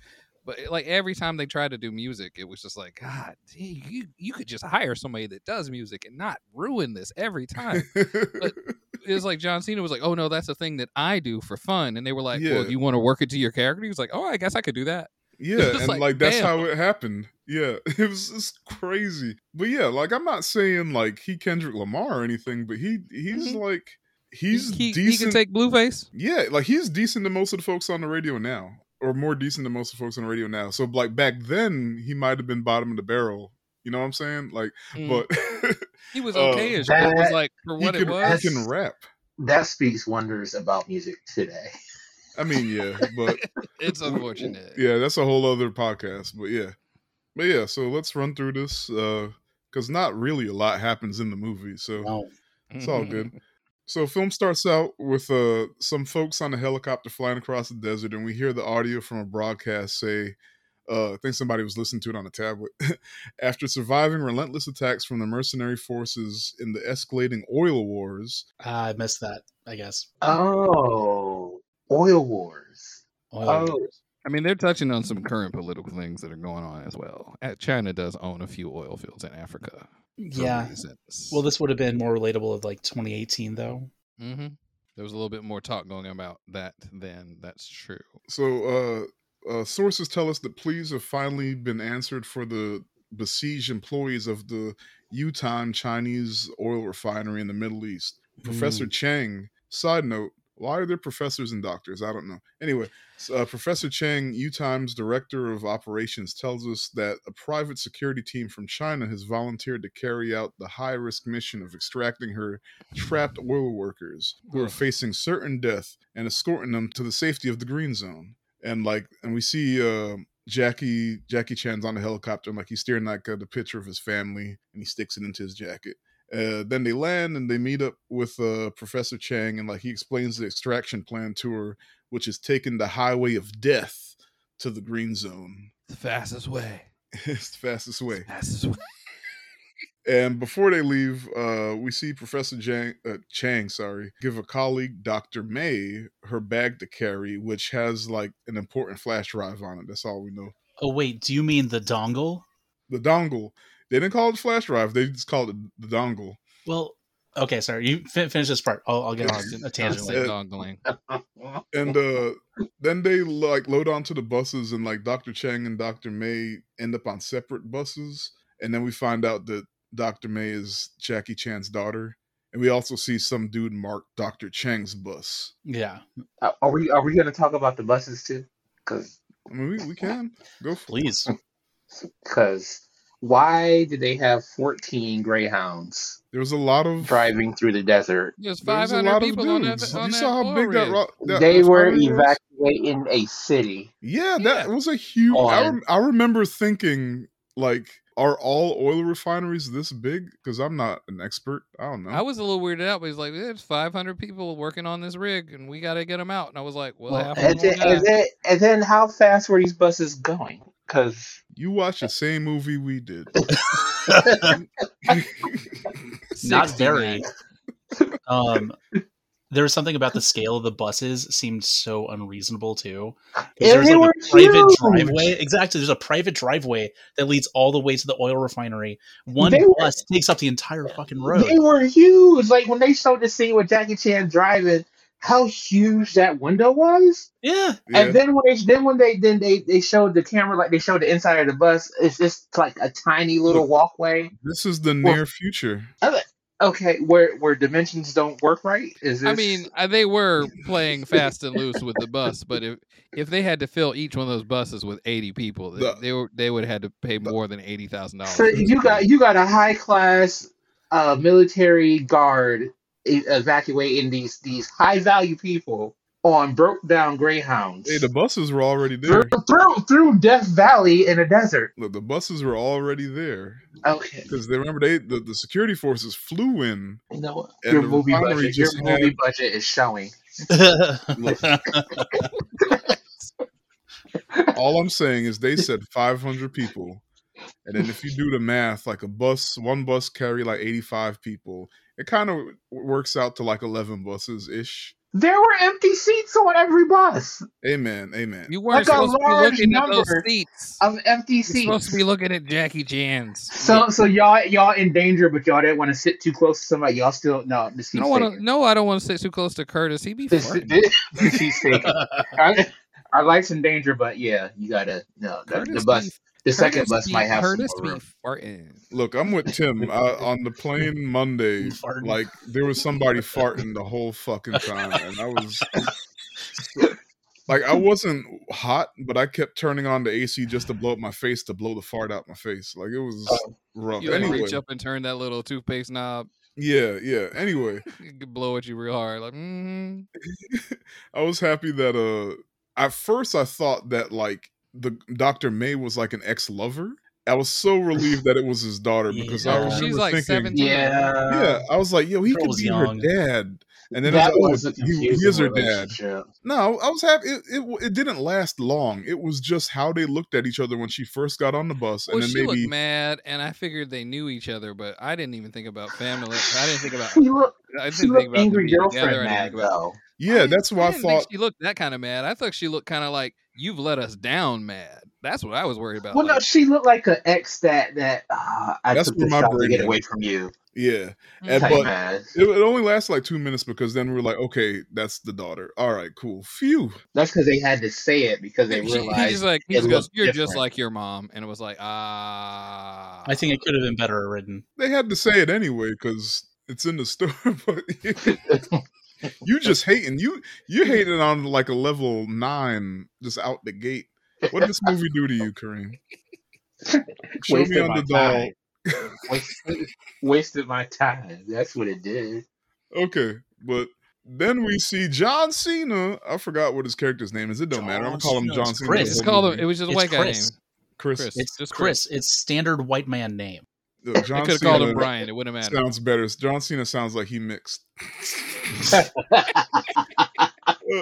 But like every time they tried to do music, it was just like, God, dang, you you could just hire somebody that does music and not ruin this every time it was like John Cena was like, "Oh no, that's a thing that I do for fun," and they were like, "Well, do you want to work it to your character?" He was like, "Oh, I guess I could do that." Yeah, and like, like, that's damn. how it happened. Yeah, it was it's crazy. But yeah, like I'm not saying like he Kendrick Lamar or anything, but he he's Mhm. like he's he, he decent. can take Blueface. yeah, like he's decent to most of the folks on the radio now, or more decent than most of the folks on the radio now. So like back then, he might have been bottom of the barrel. You know what I'm saying? Like, Mm. but he was uh, okay-ish. but it was that- like for what can it was. he can rap. That speaks wonders about music today. I mean, yeah, but It's unfortunate. yeah, that's a whole other podcast. But yeah, but yeah. So let's run through this because not really a lot happens in the movie. So No. it's all good. So film starts out with uh, some folks on a helicopter flying across the desert, and we hear the audio from a broadcast say, uh, I think somebody was listening to it on a tablet. After surviving relentless attacks from the mercenary forces in the escalating oil wars, Ah, I missed that. I guess. Oh, oil wars. Oil Oh, wars. I mean, they're touching on some current political things that are going on as well. Uh, China does own a few oil fields in Africa. For Yeah. reasons. Well, this would have been more relatable of like 2018 though. hmm there was a little bit more talk going about that then. That's true. So, uh, uh, sources tell us that pleas have finally been answered for the besieged employees of the Yutang Chinese oil refinery in the Middle East. Professor Chang, side note, Why are there professors and doctors? I don't know. Anyway, uh, Professor Chang, U Times director of operations, tells us that a private security team from China has volunteered to carry out the high risk mission of extracting her trapped oil workers who are facing certain death and escorting them to the safety of the green zone. And like, and we see uh, Jackie Jackie Chan's on the helicopter, and like he's staring at uh, the picture of his family, and he sticks it into his jacket. Uh, then they land and they meet up with uh, Professor Chang, and like he explains the extraction plan to her, which is taking the highway of death to the green zone. The fastest way. it's the fastest way. Fastest way. And before they leave, uh, we see Professor Chang, uh, Chang, sorry, give a colleague, Dr. May, her bag to carry, which has like an important flash drive on it. That's all we know. Oh wait, do you mean the dongle? The dongle. They didn't call it flash drive. They just called it the dongle. Well, okay, sorry. You fin- finish this part. I'll, I'll get on a tangent Constant later. dongling. And uh, then they like load onto the buses, and like Dr. Chang and Dr. May end up on separate buses. And then we find out that Dr. May is Jackie Chan's daughter. And we also see some dude mark Dr. Chang's bus. Yeah, Uh, Are we are we going to talk about the buses too? Because I mean, we, we can go for please. because why did they have 14 greyhounds There was a lot of driving through the desert? There's there was a 500 lot of people on that. On you that saw how big that, rig. ro- that they were highway was? evacuating a city. Yeah, that Yeah. was a huge. I, On- rem- I remember thinking like, are all oil refineries this big? Because I'm not an expert. I don't know. I was a little weirded out, but he's like, "There's 500 people working on this rig, and we got to get them out." And I was like, "Well, Well, And then, and then and then how fast were these buses going? Because you watched the same movie we did. Not 60 very. Um, there was something about the scale of the buses seemed so unreasonable too. And There's like were a private huge. driveway. Exactly. There's a private driveway that leads all the way to the oil refinery. One They were- bus takes up the entire fucking road. they were huge. Like when they showed the scene with Jackie Chan driving, how huge that window was. Yeah. Yeah. And then when they then when they then they, they showed the camera like they showed the inside of the bus, it's just like a tiny little Look. walkway. this is the Well- near future. Okay, where where dimensions don't work right? Is this I mean, uh, they were playing fast and loose with the bus, but if if they had to fill each one of those buses with 80 people, they, The- they were they would have had to pay more than eighty thousand dollars. so you got you got a high class uh, military guard evacuating these these high value people on broke down greyhounds Hey, the buses were already there. through through Death Valley in a desert. Look, the buses were already there Okay, because they remember they the, the security forces flew in. you know what? Your movie budget, your movie had- budget is showing. All I'm saying is they said 500 people, and then if you do the math, like a bus, one bus carry like 85 people. It kind of works out to like 11 buses ish. There were empty seats on every bus. Amen, amen. You weren't Like a supposed to be large looking at those seats. Of empty You're seats. supposed to be looking at Jackie Chan's. So so y'all y'all in danger, but y'all didn't want to sit too close to somebody. Y'all still no. The I don't want to. No, I don't want to sit too close to Curtis. He'd be The, farting. the, the seat's taken. Our, our life's in danger, but yeah, you gotta no. The, the bus, be- the second Curtis bus be- might have Curtis some more farting. Look, I'm with Tim. I, on the plane Monday, like there was somebody farting the whole fucking time, and I was like, I wasn't hot, but I kept turning on the AC just to blow up my face to blow the fart out my face. Like it was Oh. rough. You Anyway, reach up and turn that little toothpaste knob, yeah, yeah. Anyway, it could blow at you real hard. Like, mm I was happy that uh, at first I thought that like the Dr. May was like an ex lover. I was so relieved that it was his daughter because I Yeah. remember She's like thinking, 17. Yeah, yeah, I was like, yo, he Girl could be young. her dad. And then that was, was like, oh, he, he is her dad. relationship. No, I was happy. It, it it didn't last long. It was just how they looked at each other when she first got on the bus, and Well, then she maybe looked mad, and I figured they knew each other, but I didn't even think about family. I didn't think about. She looked, I didn't think about angry being girlfriend together. Mad though. yeah, I that's didn't- why I I thought. she looked that kind of mad. I thought she looked kind of like you've let us down mad. That's what I was worried about. Well, no, she looked like an ex that that uh, I That's took where my shot to get away from you. Yeah, mm, and but it, it only lasted like two minutes because then we were like, okay, that's the daughter. All right, cool. Phew. That's because they had to say it because they he, he realized just like he it just goes, "You're just like your mom," and it was like, ah. I think it could have been better written. They had to say it anyway because it's in the story. But you just hating. You you hating on like a level nine just out the gate. What did this movie do to you, Karreem? Show me Wasted on my the doll. time. Wasted, wasted my time. That's what it did. Okay, but then we see John Cena. I forgot what his character's name is. It don't matter. I'm gonna call him John John Cena. Chris. the It's called. movie. It was just a It's white guy Chris. name. Chris. Chris. It's Just Chris. It's standard white man name. Look, I John could have called him Brian. It wouldn't have mattered. Sounds better. John Cena sounds like he mixed.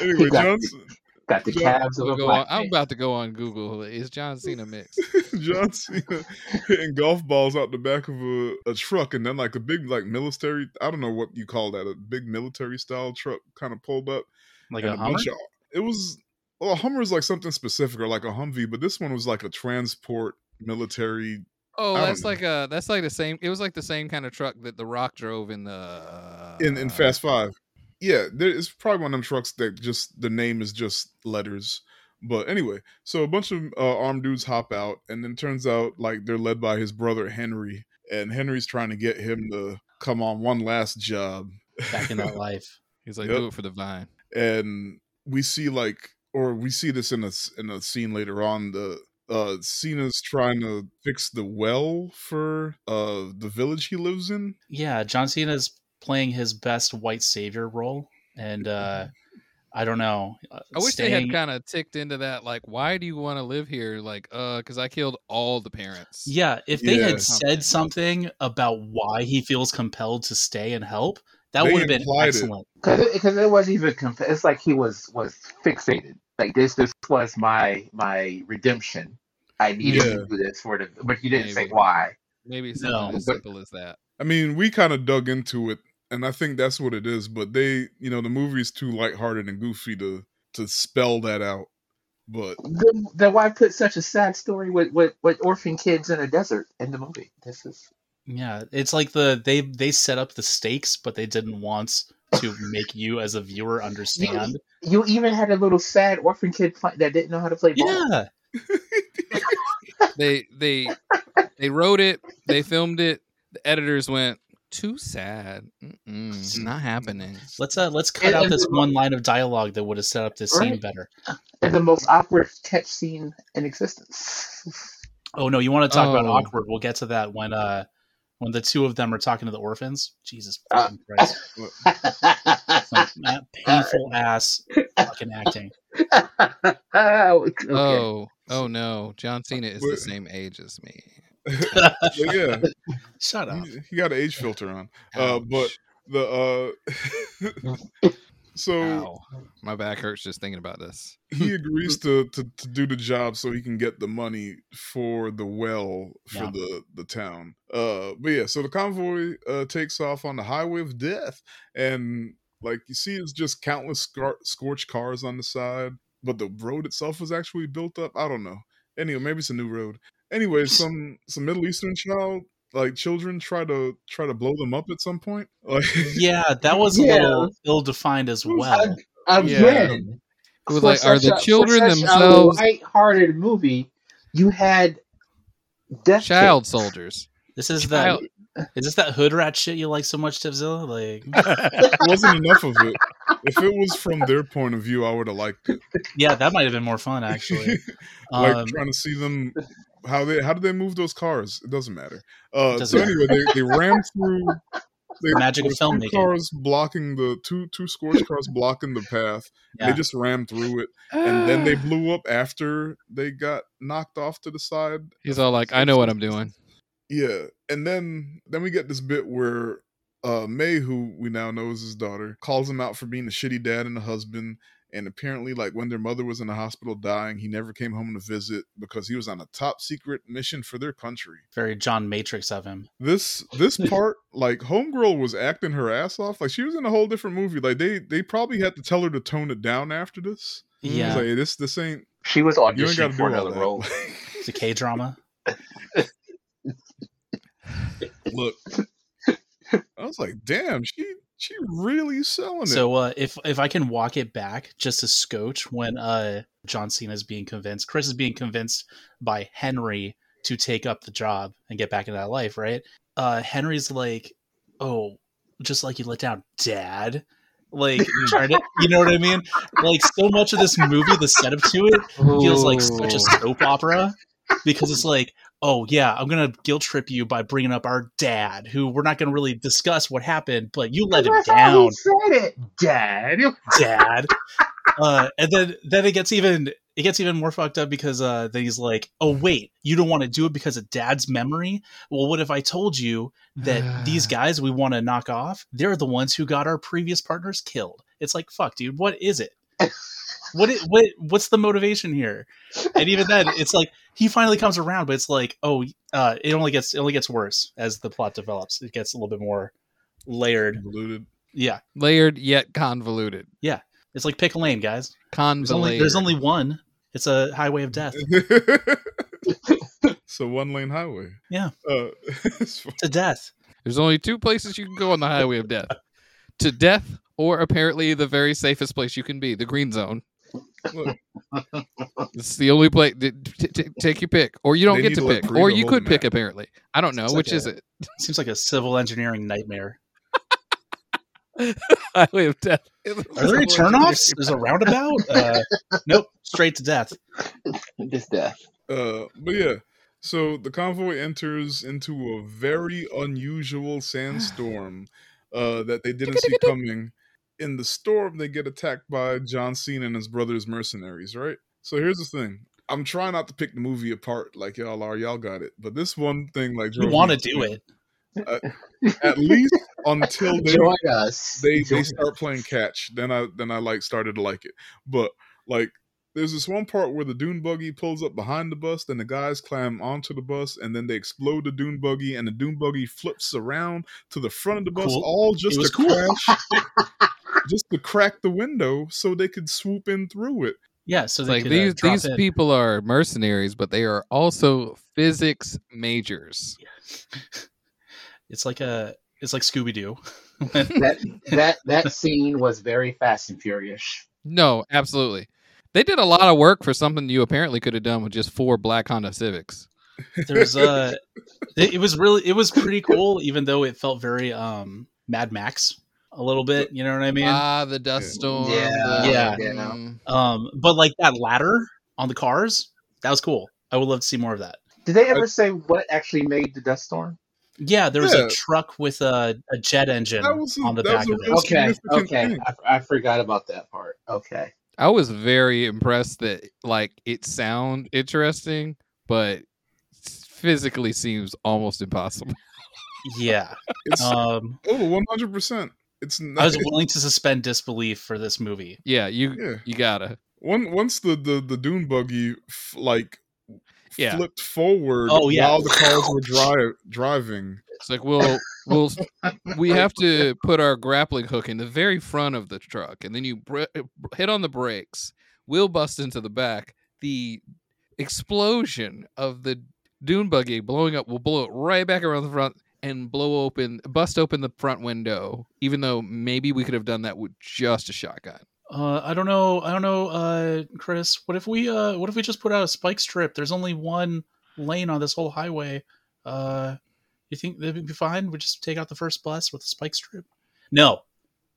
Anyway, He got- John, Got the John- calves of a go black on- I'm about to go on Google. Is John Cena mixed? John Cena hitting golf balls out the back of a, a truck, and then like a big like military. I don't know what you call that. A big military style truck kind of pulled up. Like and a Hummer. bunch of- it was well, a Hummer is like something specific, or like a Humvee, but this one was like a transport military. Oh, that's know. like a that's like the same. It was like the same kind of truck that The Rock drove in the in in uh, Fast Five. Yeah, there is probably one of them trucks that just the name is just letters. But anyway, so a bunch of uh, armed dudes hop out, and then turns out like they're led by his brother Henry, and Henry's trying to get him to come on one last job. Back in that life. He's like, Yep. do it for the vine. and we see like, or we see this in a s- in a scene later on. The uh Cena's trying to fix the well for uh the village he lives in. Yeah, John Cena's playing his best white savior role, and uh I don't know. uh, I wish they had kind of ticked into that. Like, why do you want to live here? Like, uh, because I killed all the parents. Yeah, if they Yeah. had said something about why he feels compelled to stay and help, that would have been excellent. Because it, 'cause it wasn't even. Conf- it's like he was was fixated. Like this, this was my my redemption. I needed Yeah. to do this for the, but you didn't say why. Maybe something No, as but- simple as that. I mean, we kind of dug into it, and I think that's what it is. But they, you know, the movie's too lighthearted and goofy to to spell that out. But Then, then why put such a sad story with, with with orphan kids in a desert in the movie? This is Yeah, it's like the they they set up the stakes, but they didn't want to make you as a viewer understand. you even had a little sad orphan kid fi- that didn't know how to play ball. Yeah, They they they wrote it. They filmed it. The editors went too sad. Mm-mm, not happening. let's uh let's cut And- out and this the- one line of dialogue that would have set up this scene better. And the most awkward catch scene in existence. Oh no, you want to talk about Oh. awkward? We'll get to that when uh when the two of them are talking to the orphans. Jesus Uh, Christ! Some painful ass fucking acting. okay. Oh oh no, John Cena is the same age as me. yeah, Shut up. he, he got an age filter on. Uh, but the uh, so Ow. my back hurts just thinking about this. he agrees to, to to do the job so he can get the money for the well for Yeah. the the town. Uh, but yeah, so the convoy uh takes off on the highway of death, and like you see, it's just countless scar- scorched cars on the side, but the road itself was actually built up. I don't know. Anyway, maybe it's a new road. Anyway, some some Middle Eastern child like children try to try to blow them up at some point. Like Yeah, that was a Yeah. little ill defined as well. Again, It was for like, are the children such themselves- a light-hearted movie? You had death Child kits. soldiers. This is that. Child- Is this that hood rat shit you like so much, Tivzilla? Like, it wasn't enough of it. If it was from their point of view, I would have liked it. yeah, that might have been more fun actually. like Um, trying to see them how they how did they move those cars? It doesn't matter. Uh, Doesn't so anyway, they, they ran through. They, magic of there was two filmmaking. Cars blocking the two two scorched cars blocking the path. yeah. They just ran through it, and then they blew up after they got knocked off to the side. He's all like, I know what I'm doing. Yeah, and then then we get this bit where uh May, who we now know is his daughter, calls him out for being a shitty dad and a husband. And apparently, like when their mother was in the hospital dying, he never came home to visit because he was on a top secret mission for their country. very John Matrix of him. This this part, like Homegirl was acting her ass off. Like she was in a whole different movie. Like they they probably had to tell her to tone it down after this. It's Yeah, like hey, this this ain't She was you ain't got auditioning to for do all another role. it's a K drama. Look, I was like, damn, she she really selling it. So uh, if if I can walk it back just a scotch when uh, John Cena is being convinced, Chris is being convinced by Henry to take up the job and get back into that life, right? Uh, Henry's like, "Oh, just like you let down dad like trying to you know what i mean like so much of this movie the setup to it feels like such a soap opera because it's like oh yeah i'm gonna guilt trip you by bringing up our dad who we're not gonna really discuss what happened but you let him down. said it, Dad. dad. Uh and then then it gets even it gets even more fucked up because uh then he's like oh wait you don't want to do it because of dad's memory? Well what if i told you that these guys we want to knock off they're the ones who got our previous partners killed? It's like fuck dude what is it what it, what what's the motivation here and even then it's like he finally comes around but it's like oh uh it only gets it only gets worse as the plot develops it gets a little bit more layered Convoluted. yeah Layered yet convoluted. Yeah, it's like pick a lane guys there's only, Convoluted. there's only one it's a highway of death so one lane highway. Yeah. Uh, to death There's only two places you can go on the highway of death. to death or apparently the very safest place you can be, the green zone. Look, It's the only place. t- t- t- take your pick, or you don't They get to to pick, or you could the pick. map. Apparently, I don't know It's which like is a- it. seems like a civil engineering nightmare Highway of death. are there any turnoffs there's a roundabout uh, nope straight to death Just death. uh, but yeah, so the convoy enters into a very unusual sandstorm uh, that they didn't see coming. In the storm, they get attacked by John Cena and his brother's mercenaries. Right. So here's the thing. I'm trying not to pick the movie apart like y'all are. Y'all got it. But this one thing, like, you want to do insane. it uh, at least until they Join us. they Join they start playing catch. Then I then I like started to like it. But like there's this one part where the dune buggy pulls up behind the bus, then the guys climb onto the bus, and then they explode the dune buggy, and the dune buggy flips around to the front of the bus, Cool. all just to cool. crash, just to crack the window so they could swoop in through it. yeah so they like could, uh, these drop these in. people are mercenaries, but they are also physics majors. it's like a it's like scooby-doo that that that scene was very Fast and Furious. No, absolutely. They did a lot of work for something you apparently could have done with just four black Honda Civics. there's uh it, it was really it was pretty cool even though it felt very um mad max a little bit you know what i mean ah, the dust storm. Yeah, the- yeah. Mm. um but like that ladder on the cars that was cool i would love to see more of that Did they ever say what actually made the dust storm? yeah there was Yeah. a truck with a, a jet engine a- on the back of it Okay, okay. I, I forgot about that part. Okay, I was very impressed that like it sound interesting, but physically seems almost impossible. yeah It's um oh 100. percent It's not, i was willing to suspend disbelief for this movie Yeah, you yeah. you gotta. One once the the the dune buggy f- like Yeah. flipped forward Oh, yeah. while the cars were dri- driving. It's like we'll we'll we have to put our grappling hook in the very front of the truck, and then you br- hit on the brakes. We'll bust into the back. The explosion of the dune buggy blowing up will blow it right back around the front and blow open, bust open the front window. Even though maybe we could have done that with just a shotgun. uh i don't know i don't know uh chris what if we uh what if we just put out a spike strip there's only one lane on this whole highway uh you think that would be fine? We just take out the first bus with a spike strip? No.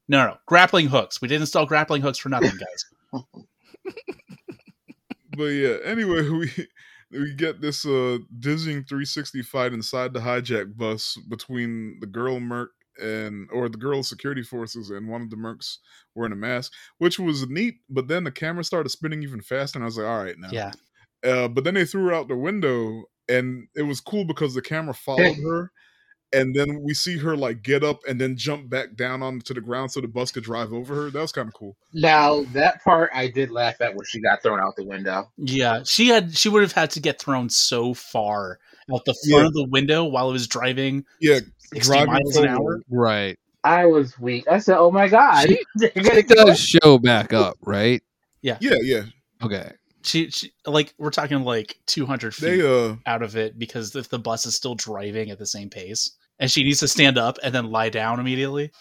No no grappling hooks. We didn't install grappling hooks for nothing guys. But yeah, anyway, we we get this uh dizzying 360 fight inside the hijack bus between the girl merc and or the girl security forces and one of the mercs wearing a mask, which was neat. But then the camera started spinning even faster, and I was like, all right, now. yeah. Uh, but then they threw her out the window, and it was cool because the camera followed her, and then we see her like get up and then jump back down onto the ground so the bus could drive over her. That was kind of cool. now that part I did laugh at when she got thrown out the window. yeah she had she would have had to get thrown so far out the front Yeah. of the window while it was driving Yeah, 60 driving miles an hour Right. I was weak. I said, "Oh my god, She- they're It does show back up, right? Yeah. Yeah, yeah. Okay. She, she like we're talking like 200 feet They uh out of it because if the bus is still driving at the same pace and she needs to stand up and then lie down immediately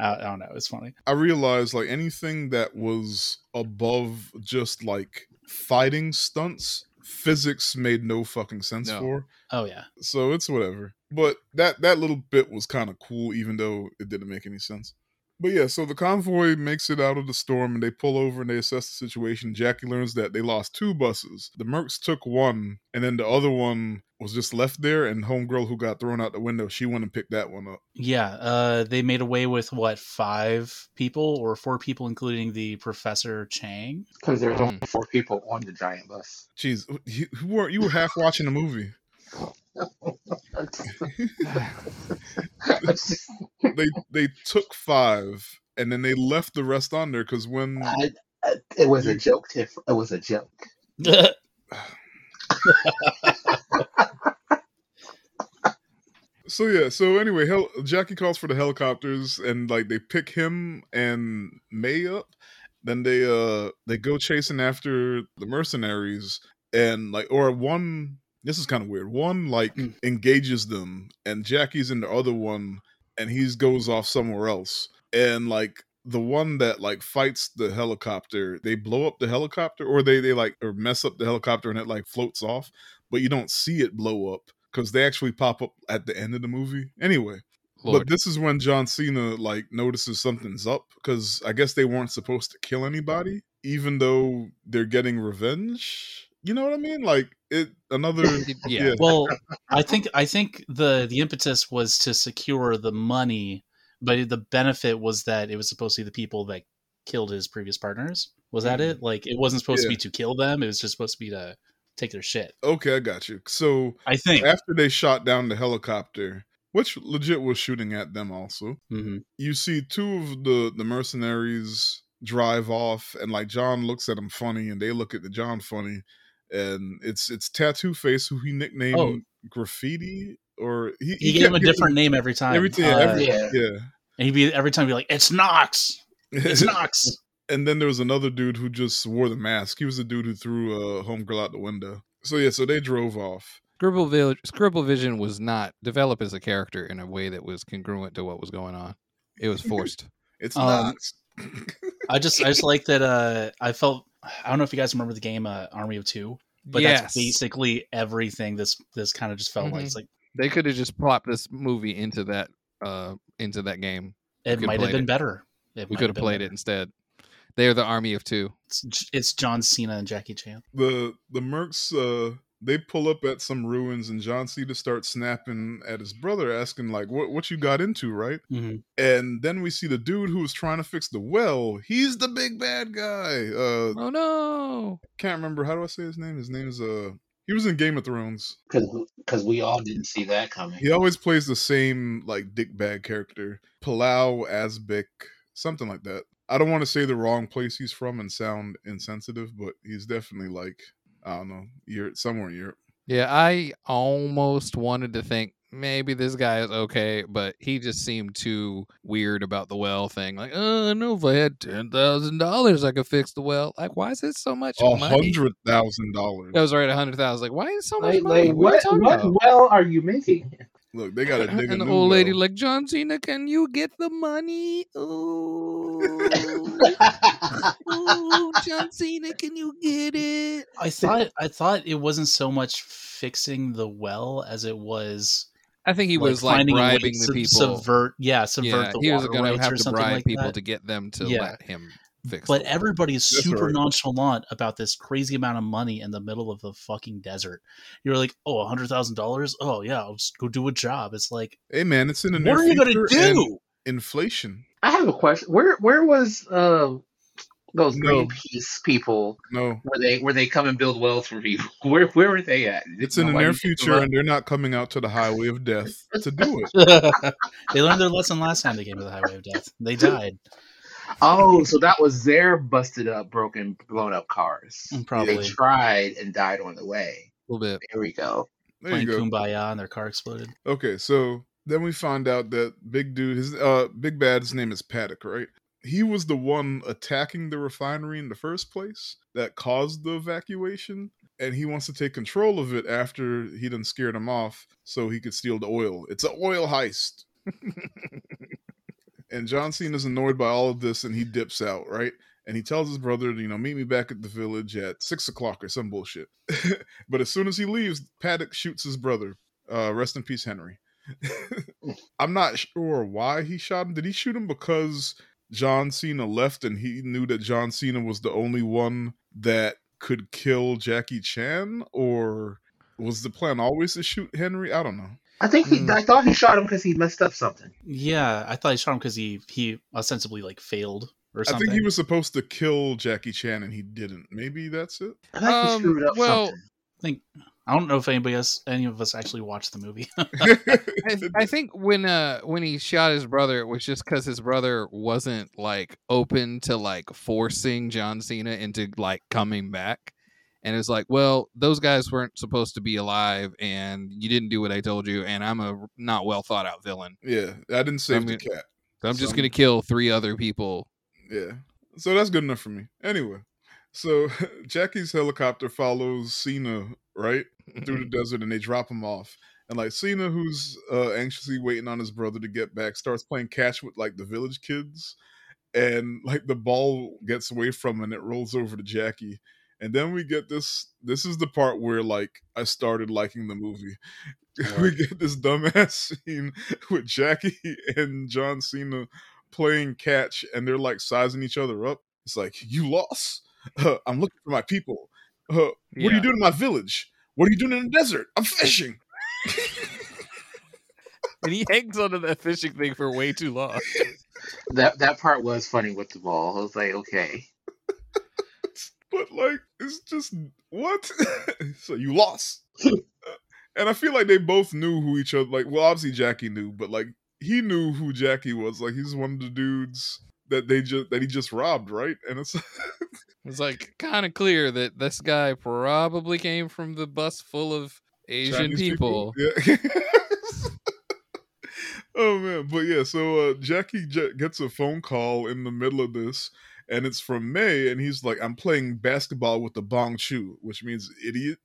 uh, i don't know it's funny I realized like anything that was above just like fighting stunts physics made no fucking sense No. for. Oh yeah. So it's whatever. But that that little bit was kind of cool, even though it didn't make any sense. But yeah, so the convoy makes it out of the storm and they pull over and they assess the situation. Jackie learns that they lost two buses. The Mercs took one, and then the other one was just left there. And homegirl who got thrown out the window, she went and picked that one up. Yeah, uh, they made away with what five people or four people, including the Professor Chang. Because there's only four people on the giant bus. Jeez, you, who were you were half watching the movie? They they took five, and then they left the rest on there because when I, I, it was a joke. Tiff. It was a joke. So yeah, so anyway, hel- Jackie calls for the helicopters and like they pick him and May up. Then they uh they go chasing after the mercenaries and like or one this is kind of weird. One like Mm. engages them and Jackie's in the other one and he goes off somewhere else. And like the one that like fights the helicopter, they blow up the helicopter or they they like or mess up the helicopter and it like floats off, but you don't see it blow up because they actually pop up at the end of the movie. Anyway, Lord. but this is when John Cena like notices something's up because I guess they weren't supposed to kill anybody, even though they're getting revenge. You know what I mean? Like it another yeah. yeah. well, I think I think the the impetus was to secure the money, but the benefit was that it was supposed to be the people that killed his previous partners. Was that it? Like it wasn't supposed to be to kill them; it was just supposed to be to take their shit. Okay, I got you. So I think. after they shot down the helicopter, which legit was shooting at them also, hmm you see two of the the mercenaries drive off and like John looks at them funny and they look at the John funny and it's it's Tattoo Face who he nicknamed Oh. Graffiti or he, He, gave him a different name every time. every time Uh, every, Yeah. yeah. and he'd be every time he be like, "It's Knox, it's Knox." and then there was another dude who just wore the mask. He was the dude who threw a homegirl out the window. So yeah, so they drove off. Scribble Village, Scribble Vision was not developed as a character in a way that was congruent to what was going on. It was forced. It's Um, not. I just I just like that. Uh, I felt I don't know if you guys remember the game uh, Army of Two, but yes, that's basically everything. This this kind of just felt like Mhm. it's like they could have just plopped this movie into that uh into that game. it might have been it. better. It We could have played better. it instead. They're the army of two. It's, it's John Cena and Jackie Chan. the the mercs uh they pull up at some ruins and John Cena starts snapping at his brother asking like what what you got into? Right? Hmm and then we see the dude who was trying to fix the well. He's the big bad guy. Uh Oh no! can't remember. How do I say his name? His name is uh he was in Game of Thrones. Because we all didn't see that coming. he always plays the same like dick bag character. Pilou Asbæk something like that. I don't want to say the wrong place he's from and sound insensitive but he's definitely like I don't know Europe somewhere in Europe Yeah, I almost wanted to think maybe this guy is okay, but he just seemed too weird about the well thing. Like, oh, I know if I had ten thousand dollars, I could fix the well. Like, why is it so much A hundred thousand dollars. That was right, a hundred thousand. Like, why is it so much Like, money? like, what, what, what well are you making? Look, they gotta a and the new old lady well. like John Cena, can you get the money? Ooh, ooh, John Cena, can you get it? I thought I thought it wasn't so much fixing the well as it was I think he like, was like finding a way bribing the to people. subvert yeah subvert yeah, the he was water going to have to bribe like people that. to get them to Yeah. let him fix. But the- everybody's That's super right. nonchalant about this crazy amount of money in the middle of the fucking desert. You're like, oh, a hundred thousand dollars? Oh yeah, I'll just go do a job. It's like, Hey man, it's in the what are you gonna do? Inflation. I have a question. Where where was uh, those No. Greenpeace people? No, Where they where they come and build wells for people? Where where were they at? it's in the near future, and they're not coming out to the highway of death to do it. they learned their lesson last time they came to the highway of death. They died. Oh, so that was their busted up, broken, blown up cars. Mm, They Probably tried and died on the way. a little bit. There we go. There you playing go. Kumbaya and their car exploded. Okay, so then we find out that big dude, his uh, big bad's name is Paddock, right? He was the one attacking the refinery in the first place that caused the evacuation, and he wants to take control of it after he done scared him off, so he could steal the oil. It's an oil heist. and John Cena's annoyed by all of this, and he dips out, right? and he tells his brother, you know, meet me back at the village at six o'clock or some bullshit. but as soon as he leaves, Paddock shoots his brother. Uh, rest in peace, Henry. I'm not sure why he shot him. Did he shoot him because John Cena left and he knew that John Cena was the only one that could kill Jackie Chan, or was the plan always to shoot Henry? I don't know. I think he. Mm. I thought he shot him because he messed up something. Yeah, I thought he shot him because he he ostensibly like failed or something. I think he was supposed to kill Jackie Chan and he didn't. Maybe that's it. I think he Um, screwed up well- something. I think I don't know if anybody else, any of us actually watched the movie. I, I think when uh when he shot his brother, it was just because his brother wasn't like open to like forcing John Cena into like coming back, and it's like, well, those guys weren't supposed to be alive, and you didn't do what I told you, and I'm a not well thought out villain, yeah, I didn't save I the mean- cat. so I'm just Some- gonna kill three other people. Yeah. So that's good enough for me. Anyway, so Jackie's helicopter follows Cena, right? Through the desert and they drop him off. And like Cena, who's uh, anxiously waiting on his brother to get back, starts playing catch with like the village kids. And like the ball gets away from him and it rolls over to Jackie. And then we get this this is the part where like I started liking the movie. we get this dumbass scene with Jackie and John Cena playing catch and they're like sizing each other up. It's like, you lost? Uh, I'm looking for my people. Uh, what are you doing in my village? What are you doing in the desert? I'm fishing. and he hangs onto that fishing thing for way too long. That that part was funny with the ball. I was like, okay, But like, it's just what? so you lost. and I feel like they both knew who each other. Like, well, obviously Jackie knew, but like he knew who Jackie was. Like, he's one of the dudes that they just that he just robbed, right? And it's It's like kind of clear that this guy probably came from the bus full of Asian Chinese people. Yeah. oh man, but yeah. So uh, Jackie j- gets a phone call in the middle of this, and it's from May, and he's like, "I'm playing basketball with the Bong Chu," which means idiot.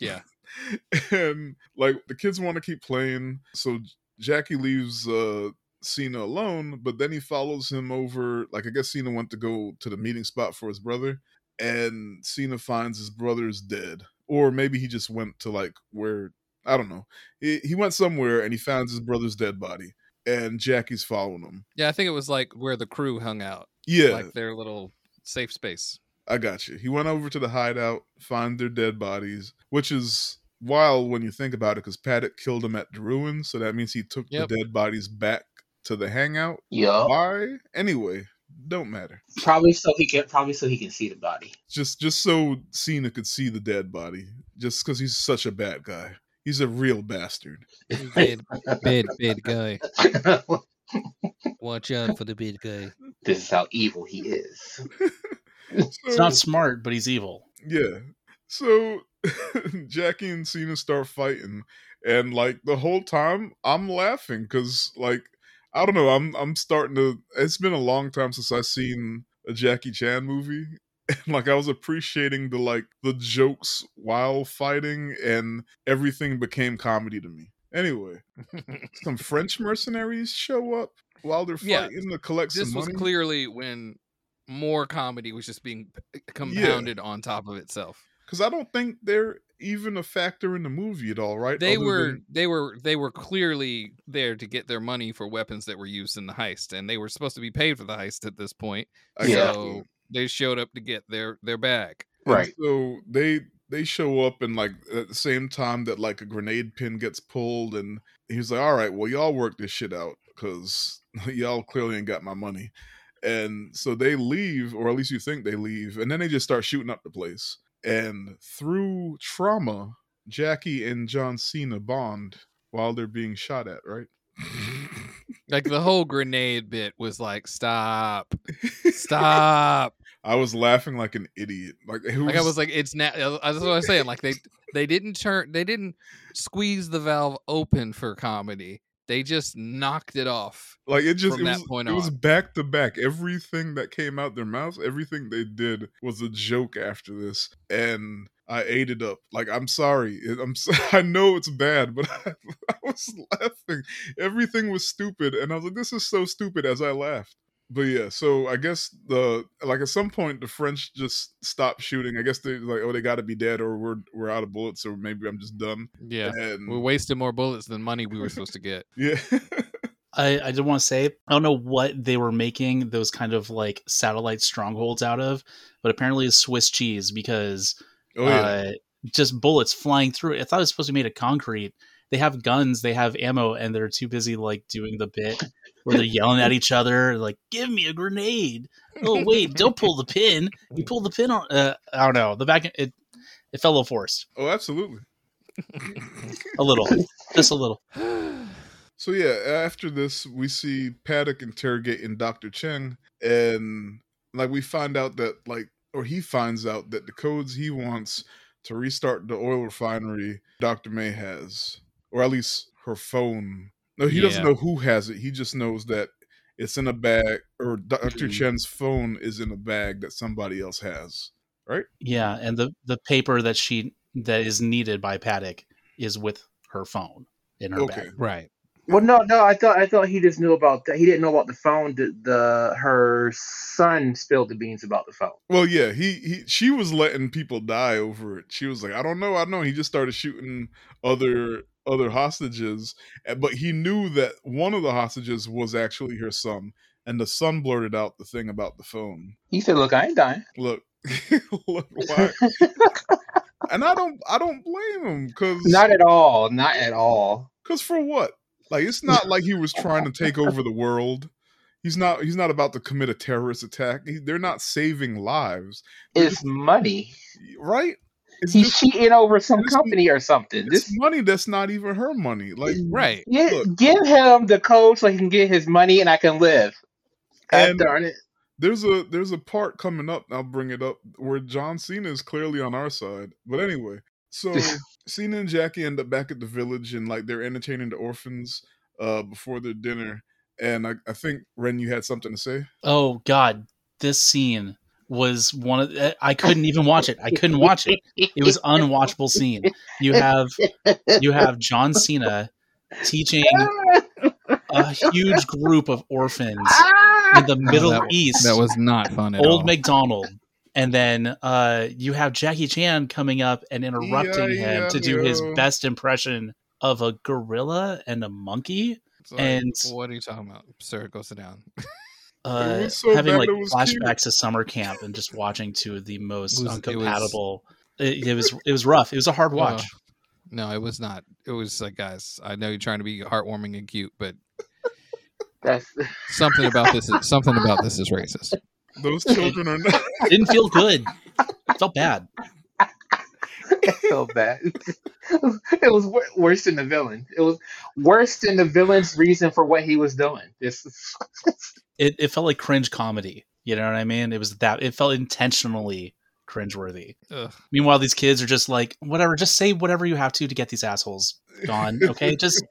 Yeah. and like the kids want to keep playing, so Jackie leaves uh, Cena alone, but then he follows him over. Like I guess Cena went to go to the meeting spot for his brother, and Cena finds his brother's dead, or maybe he just went to like where I don't know. He he went somewhere and he found his brother's dead body, and Jackie's following him. Yeah, I think it was like where the crew hung out, Yeah, like their little safe space. I got you. He went over to the hideout, find their dead bodies, which is wild when you think about it, because Paddock killed him at the ruins, so that means he took Yep. the dead bodies back to the hangout. yeah, Why? Anyway, don't matter. probably so he can probably so he can see the body. Just just so Cena could see the dead body, just because he's such a bad guy. He's a real bastard. Bad, bad, bad guy. Watch out for the bad guy. this is how evil he is. He's not smart, but he's evil. Yeah. So Jackie and Cena start fighting, and like the whole time I'm laughing because like I don't know I'm I'm starting to. It's been a long time since I've seen a Jackie Chan movie, and like I was appreciating the like the jokes while fighting, and everything became comedy to me. Anyway, some French mercenaries show up while they're Yeah, to collect This some was clearly when more comedy was just being p- eh, compounded on top of itself. Because I don't think they're even a factor in the movie at all, right? They Other were than- they were they were clearly there to get their money for weapons that were used in the heist, and they were supposed to be paid for the heist at this point. Yeah. So they showed up to get their their bag. And Right. So they they show up and like at the same time that like a grenade pin gets pulled, and he's like, "All right, well y'all work this shit out because y'all clearly ain't got my money." And so they leave, or at least you think they leave, and then they just start shooting up the place. And through trauma, Jackie and John Cena bond while they're being shot at, right? Like the whole grenade bit was like, stop, stop. I was laughing like an idiot. Like, it Like I was like, it's now. Uh, that's what I was saying. Like they they didn't turn, they didn't squeeze the valve open for comedy. They just knocked it off. like it just from it that was, point it was back to back. Everything that came out their mouths, everything they did was a joke after this, and I ate it up. Like I'm sorry, I'm so, I know it's bad, but I, I was laughing. Everything was stupid, and I was like, this is so stupid as I laughed. But yeah, so I guess the like at some point the French just stopped shooting. I guess they're like, oh, they got to be dead, or we're we're out of bullets, or maybe I'm just done. Yeah, And we're wasting more bullets than money we were supposed to get. yeah, I, I did want to say I don't know what they were making those kind of like satellite strongholds out of, but apparently it's Swiss cheese because oh yeah, uh, just bullets flying through it. I thought it was supposed to be made of concrete. They have guns, they have ammo, and they're too busy like doing the bit where they're yelling at each other, like "Give me a grenade!" Oh wait, don't pull the pin. You pull the pin on. Uh, I don't know. The back it it fell a little forced oh absolutely. a little, just a little. So yeah, after this, we see Paddock interrogating Doctor Cheng, and like we find out that like, or he finds out that the codes he wants to restart the oil refinery, Doctor May has, or at least her phone. No, he doesn't know who has it. He just knows that it's in a bag, or Doctor Mhm. Chen's phone is in a bag that somebody else has. Right? Yeah, and the the paper that she that is needed by Paddock is with her phone in her Okay. bag. Right. Well, no, no. I thought I thought he just knew about that. He didn't know about the phone. The, the her son spilled the beans about the phone. Well, yeah, he, he she was letting people die over it. She was like, I don't know, I don't know. He just started shooting other other hostages, eh, but he knew that one of the hostages was actually her son, and the son blurted out the thing about the phone. He said, "Look, I ain't dying." Look, look, why? and I don't, I don't blame him because, Not at all. Not at all. because for what? Like, it's not like he was trying to take over the world. He's not. He's not about to commit a terrorist attack. He, they're not saving lives, It's money. right? It's He's just- cheating over some company or something. it's This, money that's not even her money. Like, Right. yeah, Look. give him the code so he can get his money and I can live. God And- darn it. there's a there's a part coming up. I'll bring it up where John Cena is clearly on our side. But anyway, so Cena and Jackie end up back at the village and like they're entertaining the orphans uh before their dinner. And I, I think Ren, you had something to say. Oh God, this scene was one of eh, I couldn't even watch it. I couldn't watch it. It was unwatchable scene. You have you have John Cena teaching a huge group of orphans in the Middle that- East. That was not fun at old all. McDonald. And then uh, you have Jackie Chan coming up and interrupting Yeah, him yeah, to do his best impression of a gorilla and a monkey. It's like, and- what are you talking about, sir? Go sit down. Uh, so having like it was cute. flashbacks to summer camp and just watching two of the most It was- it was, it, it was it was rough. It was a hard watch. Uh, no, it was not. It was like, guys, I know you're trying to be heartwarming and cute, but That's something about this is something about this is racist. Those children are not. Didn't feel good. It felt bad. so bad. it was wor- worse than the villain. It was worse than the villain's reason for what he was doing. This It it felt like cringe comedy. You know what I mean? It was that. It felt intentionally cringeworthy. Ugh. Meanwhile, these kids are just like, whatever. Just say whatever you have to to get these assholes gone. Okay, just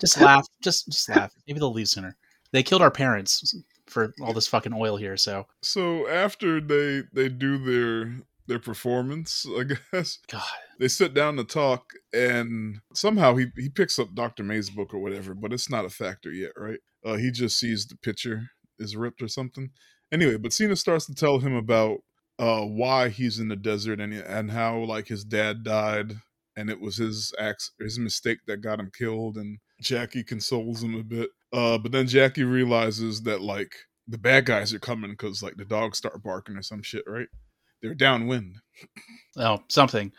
just laugh. Just just laugh. Maybe they'll leave sooner. They killed our parents for all this fucking oil here. So So after they they do their their performance, I guess God, they sit down to talk, and somehow he he picks up Doctor May's book or whatever, but it's not a factor yet, right? Uh, he just sees the picture is ripped or something. Anyway, but Cena starts to tell him about uh why he's in the desert and and how like his dad died and it was his acts his mistake that got him killed and Jackie consoles him a bit. Uh but then Jackie realizes that like the bad guys are coming because like the dogs start barking or some shit, right? They're downwind. oh something.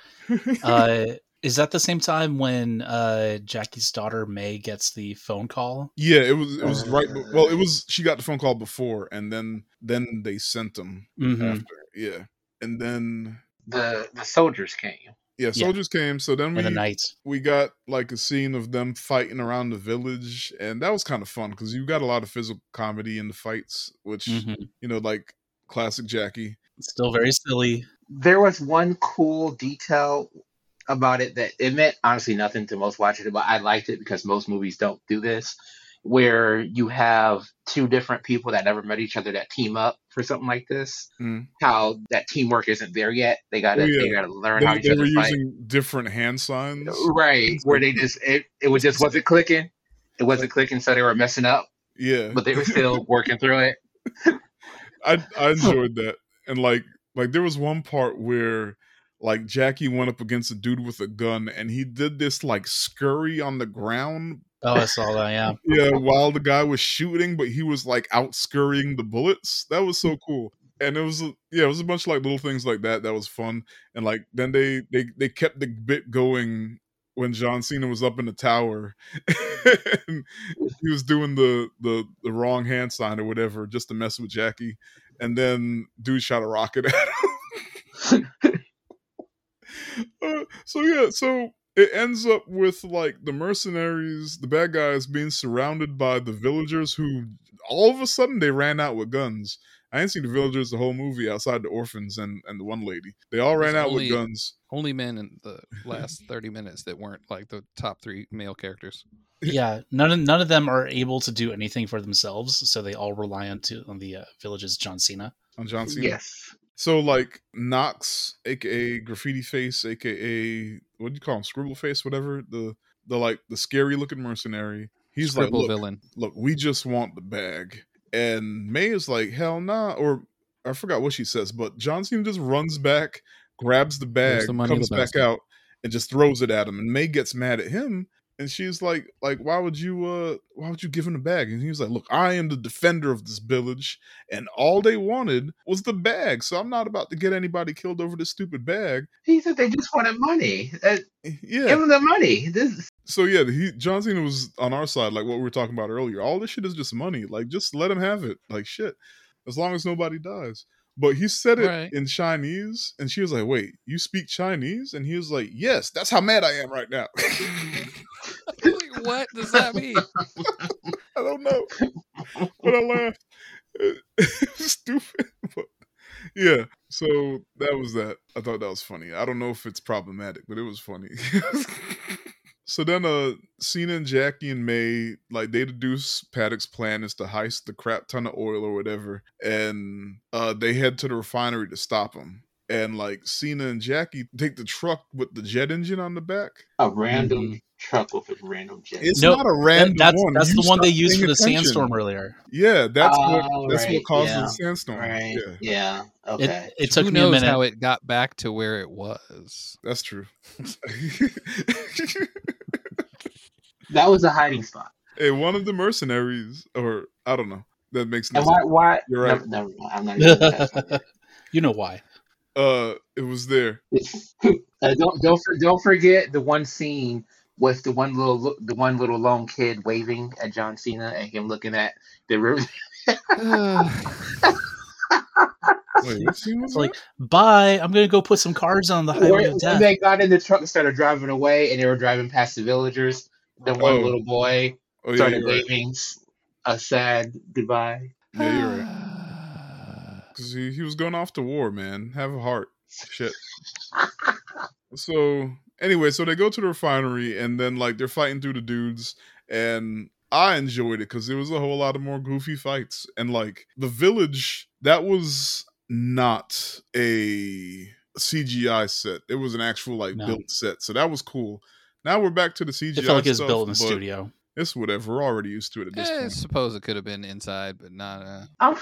Uh, is that the same time when uh, Jackie's daughter May gets the phone call? yeah, it was it was right be- well, it was she got the phone call before and then then they sent them hmm after. Yeah. And then the the soldiers came. yeah, soldiers came. So then we the night. we got like a scene of them fighting around the village and that was kind of fun because you got a lot of physical comedy in the fights which hmm you know like classic jackie Still very silly. There was one cool detail about it that it meant honestly nothing to most watchers, but I liked it because most movies don't do this. Where you have two different people that never met each other that team up for something like this. Mm. How that teamwork isn't there yet. They gotta Oh, yeah. they gotta learn how they, each they other were fight. using different hand signs Right, where they just it, it was just wasn't clicking. It wasn't clicking, so they were messing up, yeah but they were still working through it. I I enjoyed that, and like like there was one part where like Jackie went up against a dude with a gun, and he did this like scurry on the ground. Oh, I saw that. Yeah. Yeah, while the guy was shooting, but he was like out scurrying the bullets. That was so cool. And it was yeah, it was a bunch of like little things like that that was fun. And like then they they they kept the bit going when John Cena was up in the tower and he was doing the, the the wrong hand sign or whatever just to mess with Jackie, and then dude shot a rocket at him. uh, so yeah, so it ends up with like the mercenaries, the bad guys being surrounded by the villagers who all of a sudden they ran out with guns. I ain't seen the villagers the whole movie outside the orphans and, and the one lady. They all ran out only- with guns. Only men in the last 30 minutes that weren't like the top three male characters. Yeah. None of none of them are able to do anything for themselves, so they all rely on to on the uh, village's John Cena. on John Cena. Yes. So like Knox, aka Graffiti Face, aka what do you call him, Scribble Face, whatever the the like the scary looking mercenary. He's Scribble like, look, villain. look, we just want the bag, and May is like, hell nah, or I forgot what she says, but John Cena just runs back, grabs the bag, the comes the back out, and just throws it at him. And May gets mad at him, and she's like, like, why would you, uh, why would you give him the bag? And he was like, look, I am the defender of this village, and all they wanted was the bag. So I'm not about to get anybody killed over this stupid bag. He said they just wanted money. Uh, Yeah. Give them the money. This So yeah, he John Cena was on our side, like what we were talking about earlier. All this shit is just money. Like just let him have it. Like shit. As long as nobody dies. But he said it Right. in Chinese, and she was like, "Wait, you speak Chinese?" And he was like, "Yes, that's how mad I am right now." Like, what does that mean? I don't know, but I laughed. It, it was stupid, but yeah. So that was that. I thought that was funny. I don't know if it's problematic, but it was funny. so then, uh, Cena and Jackie and May like they deduce Paddock's plan is to heist the crap ton of oil or whatever, and uh, they head to the refinery to stop him. And like Cena and Jackie take the truck with the jet engine on the back. a random truck with a random jet. It's No, not a That- random that's one. that's You the one they used for the attention. sandstorm earlier. Yeah, that's what Oh, that's right, what caused yeah. the sandstorm. Right. Yeah, Yeah. It, Okay. it took Who me a knows minute. how it got back to where it was? that's true. that was a hiding spot. hey, one of the mercenaries, or I don't know, that makes no And sense. why? Why? You're right. Never, never mind. I'm not even. you know why? Uh, it was there. uh, don't don't don't forget the one scene with the one little the one little lone kid waving at John Cena and him looking at the river. Wait, what scene was It's like, bye. I'm gonna go put some cars on the highway When, of when death. they got in the truck and started driving away, and they were driving past the villagers, the one Oh. little boy? Oh yeah, started you're right. waving s- a sad goodbye. Yeah, you're right. Because he, he was going off to war, man. Have a heart. Shit. so anyway, so they go to the refinery and then like they're fighting through the dudes, and I enjoyed it because there was a whole lot of more goofy fights and like the village that was not a CGI set. It was an actual like No. built set, so that was cool. Now we're back to the CGI. It felt like it was stuff, built in the studio. It's whatever. We're already used to it at this Eh, I point. suppose it could have been inside, but not. Uh, I'm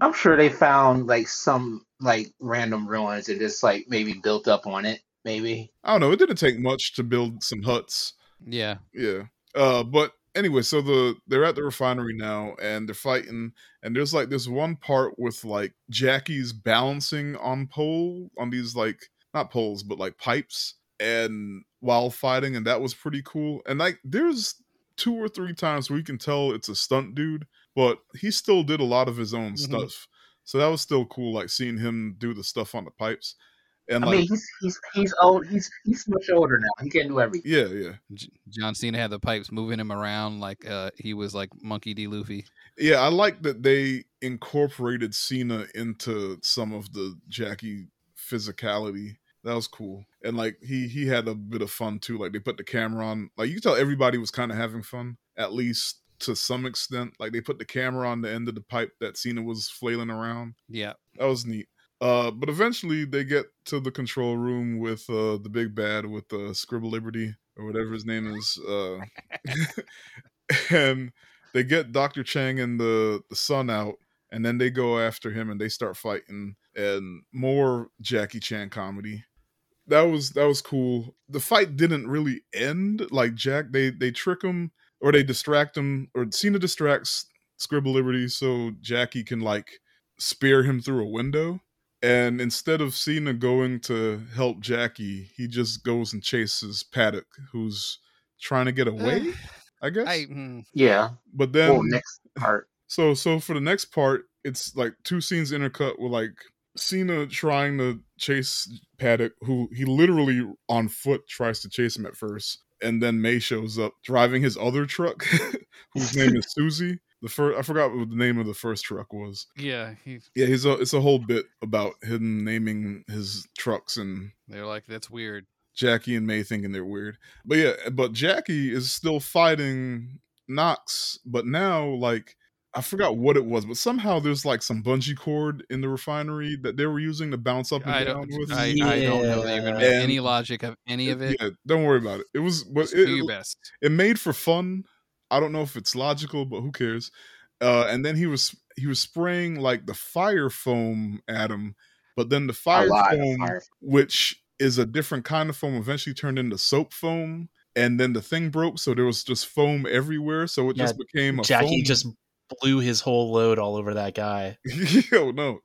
I'm sure they found like some like random ruins and just like maybe built up on it. Maybe. I don't know. It didn't take much to build some huts. yeah. Yeah. Uh, but anyway, so the they're at the refinery now and they're fighting, and there's like this one part with like Jackie's balancing on pole on these like not poles but like pipes and while fighting, and that was pretty cool. And like there's two or three times where you can tell it's a stunt dude, but he still did a lot of his own Mhm. stuff. So that was still cool, like seeing him do the stuff on the pipes. And I like mean, he's he's he's old. He's he's much older now. He can do everything. yeah, yeah. J- John Cena had the pipes moving him around like uh, he was like Monkey D. Luffy. Yeah, I like that they incorporated Cena into some of the Jackie physicality. That was cool. And like he he had a bit of fun too. Like they put the camera on. Like you could tell everybody was kind of having fun, at least to some extent. Like they put the camera on the end of the pipe that Cena was flailing around. Yeah. That was neat. Uh, but eventually they get to the control room with uh, the big bad with uh, Scribble Liberty or whatever his name is, uh, and they get Doctor Chang and the the son out, and then they go after him and they start fighting and more Jackie Chan comedy. That was that was cool. The fight didn't really end. Like Jack, they they trick him or they distract him, or Cena distracts Scribble Liberty so Jackie can like spear him through a window. And instead of Cena going to help Jackie, he just goes and chases Paddock, who's trying to get away. I guess. I, mm, Yeah. but then well, next part. so so for the next part, it's like two scenes intercut with like Cena trying to chase Paddock, who he literally on foot tries to chase him at first, and then May shows up driving his other truck, whose name is Susie. The first I forgot what the name of the first truck was. yeah, he, Yeah, he's a, it's a whole bit about him naming his trucks and they're like that's weird. Jackie and May thinking they're weird. But yeah, but Jackie is still fighting Knox, but now like I forgot what it was, but somehow there's like some bungee cord in the refinery that they were using to bounce up and I down don't, with. I, I don't know that you're gonna make Yeah. any logic of any of it. Yeah, don't worry about it. It was, but Just do it, your best. it made for fun. I don't know if it's logical, but who cares? Uh, and then he was he was spraying like the fire foam at him, but then the fire foam, fire. which is a different kind of foam, eventually turned into soap foam. And then the thing broke, so there was just foam everywhere. So it Yeah, just became a Jackie foam- just blew his whole load all over that guy. Yo, no.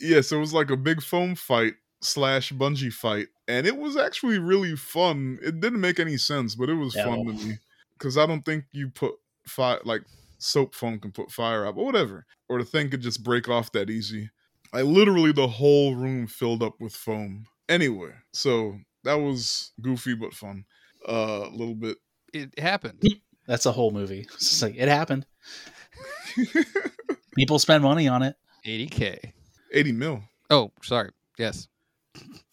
yeah, so it was like a big foam fight slash bungee fight. And it was actually really fun. It didn't make any sense, but it was Yeah. fun to me. Because I don't think you put fire, like soap foam can put fire out, but whatever. Or the thing could just break off that easy. I literally, the whole room filled up with foam. Anyway, so that was goofy but fun. Uh, a little bit. It happened. That's a whole movie. It's just like it happened. People spend money on it. 80k. 80 mil. Oh, sorry. Yes.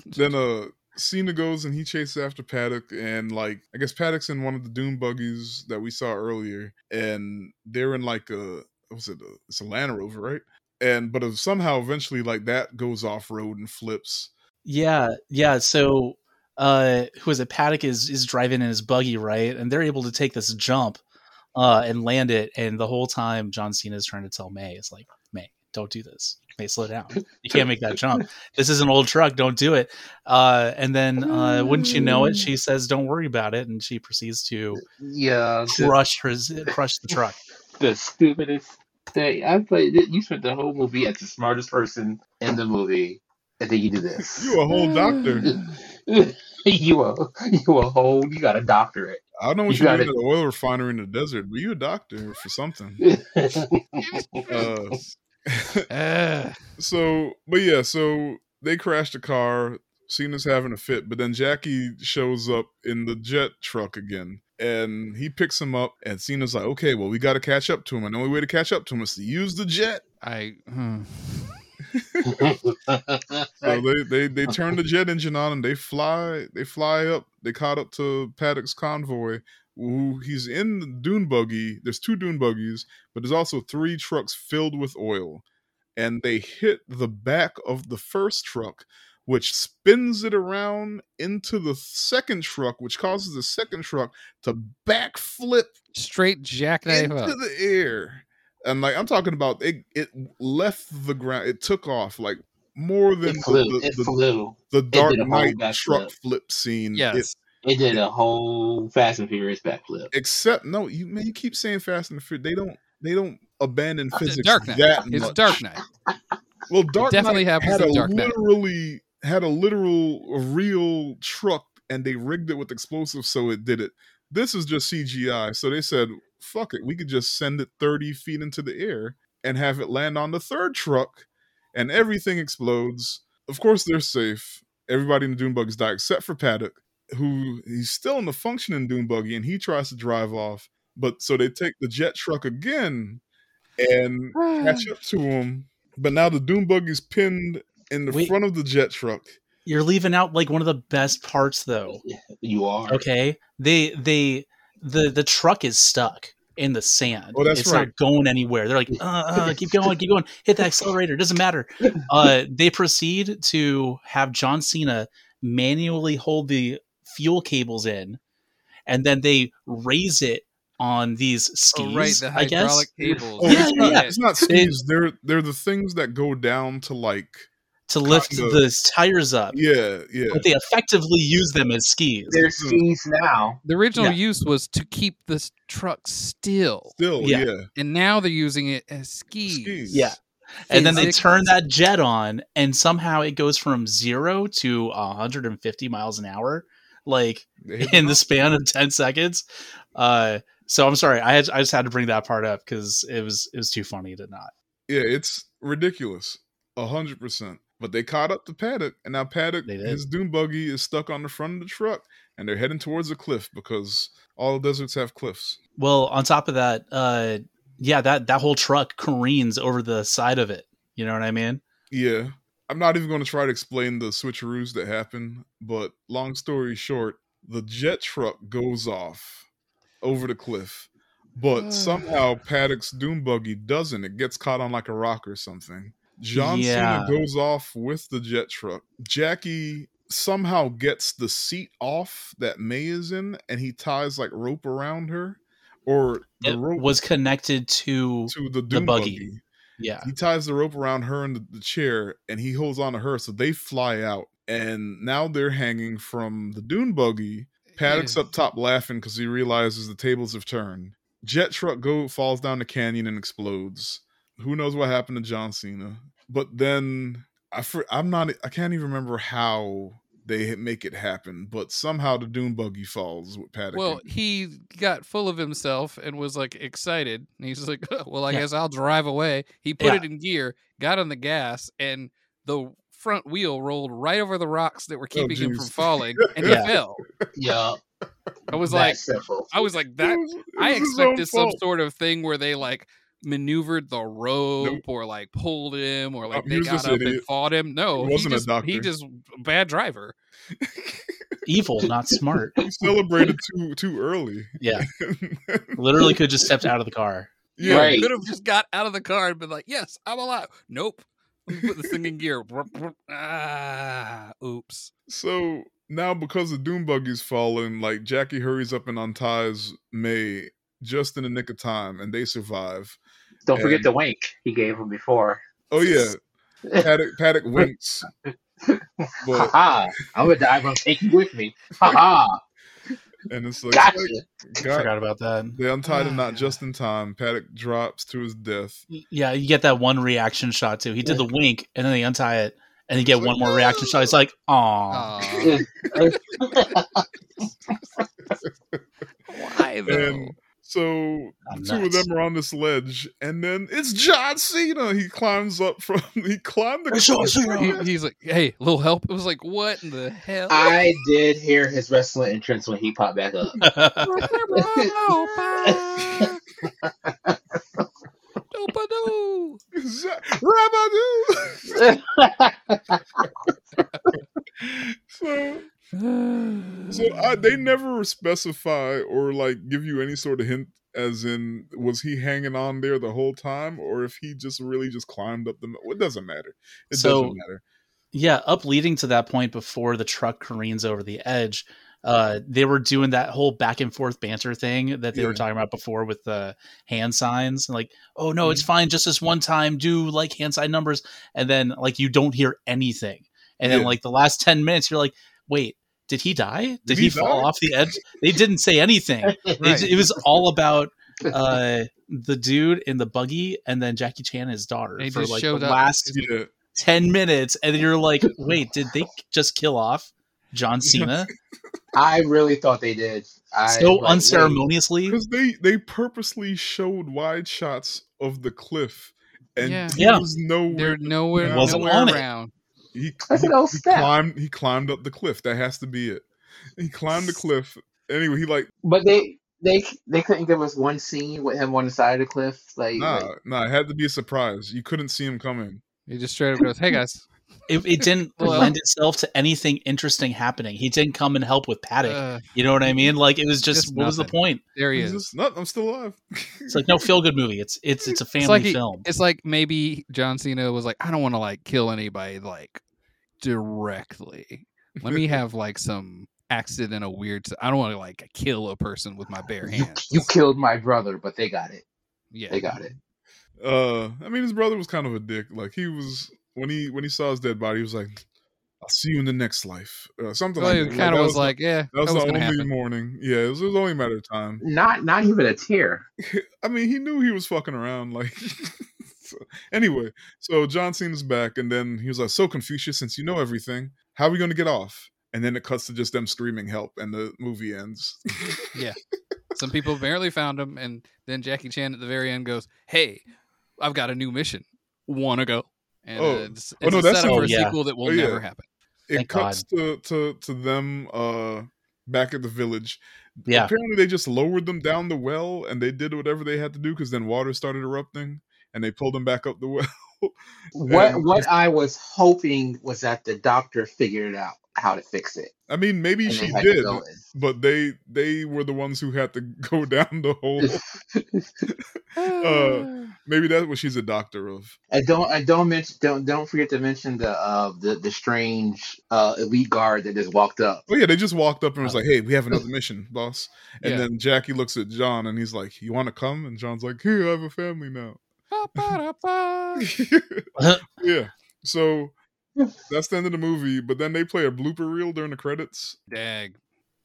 then uh Cena goes and he chases after Paddock and like I guess Paddock's in one of the dune buggies that we saw earlier and they're in like a what was it a, it's a Land Rover right and but uh, somehow eventually like that goes off road and flips Yeah, yeah. So, uh, who is it? Paddock is is driving in his buggy, right? And they're able to take this jump, uh, and land it. And the whole time, John Cena is trying to tell May, "It's like May, don't do this. May, slow down. You can't make that jump. This is an old truck. Don't do it." Uh, and then, uh, wouldn't you know it? She says, "Don't worry about it," and she proceeds to Yeah. The, crush her, crush the truck. the stupidest thing. I played. You spent the whole movie as the smartest person in the movie, and then you do this. you a whole doctor you a you a whole. You got a doctorate. I don't know what You you got doing at the oil refinery in the desert but you a doctor for something uh Uh, so but yeah so they crash the car cena's having a fit but then jackie shows up in the jet truck again and he picks him up and cena's like okay well we got to catch up to him and the only way to catch up to him is to use the jet I. hmm. so they, they they turn the jet engine on and they fly they fly up they caught up to paddock's convoy who he's in the dune buggy there's two dune buggies but there's also three trucks filled with oil and they hit the back of the first truck which spins it around into the second truck which causes the second truck to backflip Straight jackknife into up. the air. And like I'm talking about it it left the ground. It took off like more than it flew. the, the, it the, flew. the Dark did Knight truck flip scene. It- Yes. It did a whole Fast and Furious backflip. except no, you man, you keep saying Fast and the Furious. They don't they don't abandon It's physics Dark Knight. that It's much. Dark Knight. Well, Dark definitely Knight had a Dark Knight. literally had a literal a real truck, and they rigged it with explosives, so it did it. This is just CGI. So they said, "Fuck it, we could just send it thirty feet into the air and have it land on the third truck, and everything explodes. Of course, they're safe. Everybody in the dune bugs die except for Paddock, who he's still in the functioning dune buggy, and he tries to drive off. But so they take the jet truck again and catch up to him. But now the dune buggy's pinned in the Wait. front of the jet truck. You're leaving out like one of the best parts, though. You are. Okay, they they the the truck is stuck in the sand. Oh, that's it's right. not going anywhere. They're like, uh, uh, keep going, keep going, hit the accelerator. It Doesn't matter. Uh, they proceed to have John Cena manually hold the fuel cables in, and then they raise it on these skis. Oh, right, the I guess. hydraulic cables. Oh, Yeah, it's, not, yeah. it's not skis. they're they're the things that go down to like to lift Kind of. the tires up. yeah yeah. But they effectively use them as skis. They're skis now. The original Yeah. use was to keep this truck still, Still Yeah. yeah. and now they're using it as skis. Skis. Yeah. and then they turn that jet on and somehow it goes from zero to 150 miles an hour like They in the the span of 10 seconds uh so i'm sorry i had i just had to bring that part up because it was it was too funny to not Yeah, it's ridiculous. A hundred percent. But they caught up to Paddock, and now Paddock, They did. his dune buggy is stuck on the front of the truck, and they're heading towards a cliff because all deserts have cliffs. well on top of that uh yeah that that whole truck careens over the side of it you know what i mean Yeah. I'm not even going to try to explain the switcheroos that happen, but long story short, the jet truck goes off over the cliff, but somehow Paddock's dune buggy doesn't. It gets caught on like a rock or something. John Yeah. Cena goes off with the jet truck. Jackie somehow gets the seat off that May is in, and he ties like rope around her, or the it rope was connected to to the dune buggy. buggy. yeah He ties the rope around her in the, the chair and he holds on to her. So they fly out. And now they're hanging from the dune buggy. Paddock's Yeah. up top laughing because he realizes the tables have turned. Jet truck go falls down the canyon and explodes. Who knows what happened to John Cena? But then I fr- I'm not I can't even remember how they make it happen. But somehow the dune buggy falls with Paddock. Well, he got full of himself and was like excited. And he's like, oh, "Well, I Yeah. guess I'll drive away." He put Yeah. it in gear, got on the gas, and the front wheel rolled right over the rocks that were oh, keeping him from falling, and Yeah. he fell. Yeah, I was that like, simple. I was like, that. It was- I was his expected some fault. sort of thing where they like maneuvered the rope or like pulled him or like he they got up an and fought him. No, He wasn't he just, He doctor. just bad driver. evil not smart He celebrated too too early. yeah literally could just stepped out of the car yeah. Right. Could have just got out of the car and been like, "Yes, I'm alive." Nope. Let me Put the thing in gear. ah, oops. So now because the dune buggy's fallen, like Jackie hurries up and unties May just in the nick of time, and they survive. Don't forget and- the wink he gave him before. Oh yeah, Paddock Paddock winks, Ha but ha! I'm gonna die. I'm gonna take you with me. Ha ha! and it's like Gotcha. God, forgot about that they untied him not just in time. Paddock drops to his death. Yeah, you get that one reaction shot too. He did the wink, and then they untie it, and you get one more reaction shot. It's like, "Aw, Aw. Why though? And so I'm two of them are on this ledge, and then it's John Cena. He climbs up from he climbed the It's John. Cena. He- he's like, "Hey, little help." It was like, "What in the hell?" I did hear his wrestling entrance when he popped back up. Rabadoo. so So I, they never specify or like give you any sort of hint, as in was he hanging on there the whole time, or if he just really just climbed up the. It doesn't matter. It So- doesn't matter. yeah, up leading to that point before the truck careens over the edge, uh, they were doing that whole back and forth banter thing that they were talking about before with the hand signs. and Like, oh no, it's Mm-hmm. fine, just this one time, do like hand sign numbers, and then like you don't hear anything, and then like the last ten minutes, you're like, wait. Did he die? Did, Did he, he fall off the edge? They didn't say anything. It, Right. it was all about uh, the dude in the buggy and then Jackie Chan and his daughter They for like the up. last Yeah, 10 minutes and you're like wait did they just kill off john cena I really thought they did. I so like, unceremoniously because they they purposely showed wide shots of the cliff, and Yeah. he Yeah. was nowhere. They're nowhere, Wasn't nowhere around. He, I said, he- "Oh, he snap." climbed. He climbed up the cliff. That has to be it. He climbed the cliff. Anyway, he like But they they they couldn't give us one scene with him on the side of the cliff. Like, nah, like, nah. It had to be a surprise. You couldn't see him coming. He just straight up goes, "Hey guys, it, it didn't Well- lend itself to anything interesting happening he didn't come and help with paddock uh, you know what i mean like it was just, Just what was the point there he He's is." just, no, I'm still alive. it's like no feel good movie it's it's it's a family It's like he- film It's like maybe John Cena was like, "I don't want to like kill anybody like directly. Let me have like some accidental weird. I don't want to like kill a person with my bare You, hands. you killed my brother, but they got it. yeah, They got it. Uh, I mean, his brother was kind of a dick. Like he was when he when he saw his dead body, he was like, "I'll see you in the next life," uh, something Well, like it that. kind that of was the- like, yeah, that was, that was the only happen. morning. Yeah, it was, it was only a matter of time. Not not even a tear. I mean, he knew he was fucking around. Like, so, anyway, so John Cena's back, and then he was like, "So Confucius, since you know everything, how are we going to get off?" And then it cuts to just them screaming help, and the movie ends. Yeah, some people apparently found him, and then Jackie Chan at the very end goes, "Hey, I've got a new mission. Wanna go?" And Oh. uh, it's, Oh, no, a that's setup how- for a yeah. sequel that will Oh, yeah. never happen. it Thank cuts to, to to them uh back at the village. Yeah. Apparently, they just lowered them down the well, and they did whatever they had to do because then water started erupting, and they pulled him back up the well. What what I was hoping was that the doctor figured out how to fix it. I mean, maybe she they had to did, but they they were the ones who had to go down the hole. Uh, maybe that's what she's a doctor of. I don't I don't mention don't don't forget to mention the uh the the strange uh elite guard that just walked up. Oh yeah, they just walked up and was like, "Hey, we have another mission, boss." And Yeah. then Jackie looks at John and he's like, "You want to come?" And John's like, "Here, I have a family now." Ba-ba-da-ba. yeah. So that's the end of the movie. But then they play a blooper reel during the credits. Dag.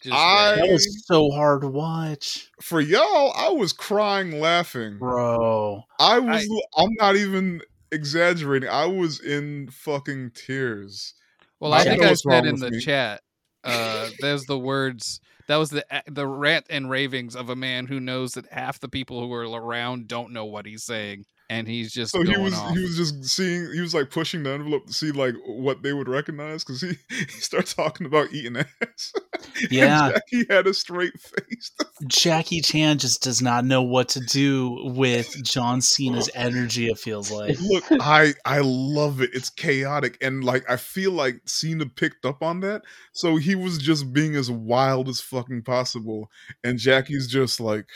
Just I- That was so hard to watch, For y'all, I was crying laughing. bro. I was. I, am not even exaggerating. I was in fucking tears. Well, I I think I said in the me. chat. Uh, there's the words. That was the the rant and ravings of a man who knows that half the people who are around don't know what he's saying, and he's just So he was off. he was just seeing he was like pushing the envelope to see like what they would recognize because he he starts talking about eating ass. And Yeah. Jackie had a straight face. Jackie Chan just does not know what to do with John Cena's energy. It feels like. Look, I I love it. It's chaotic and like I feel like Cena picked up on that, so he was just being as wild as fucking possible, and Jackie's just like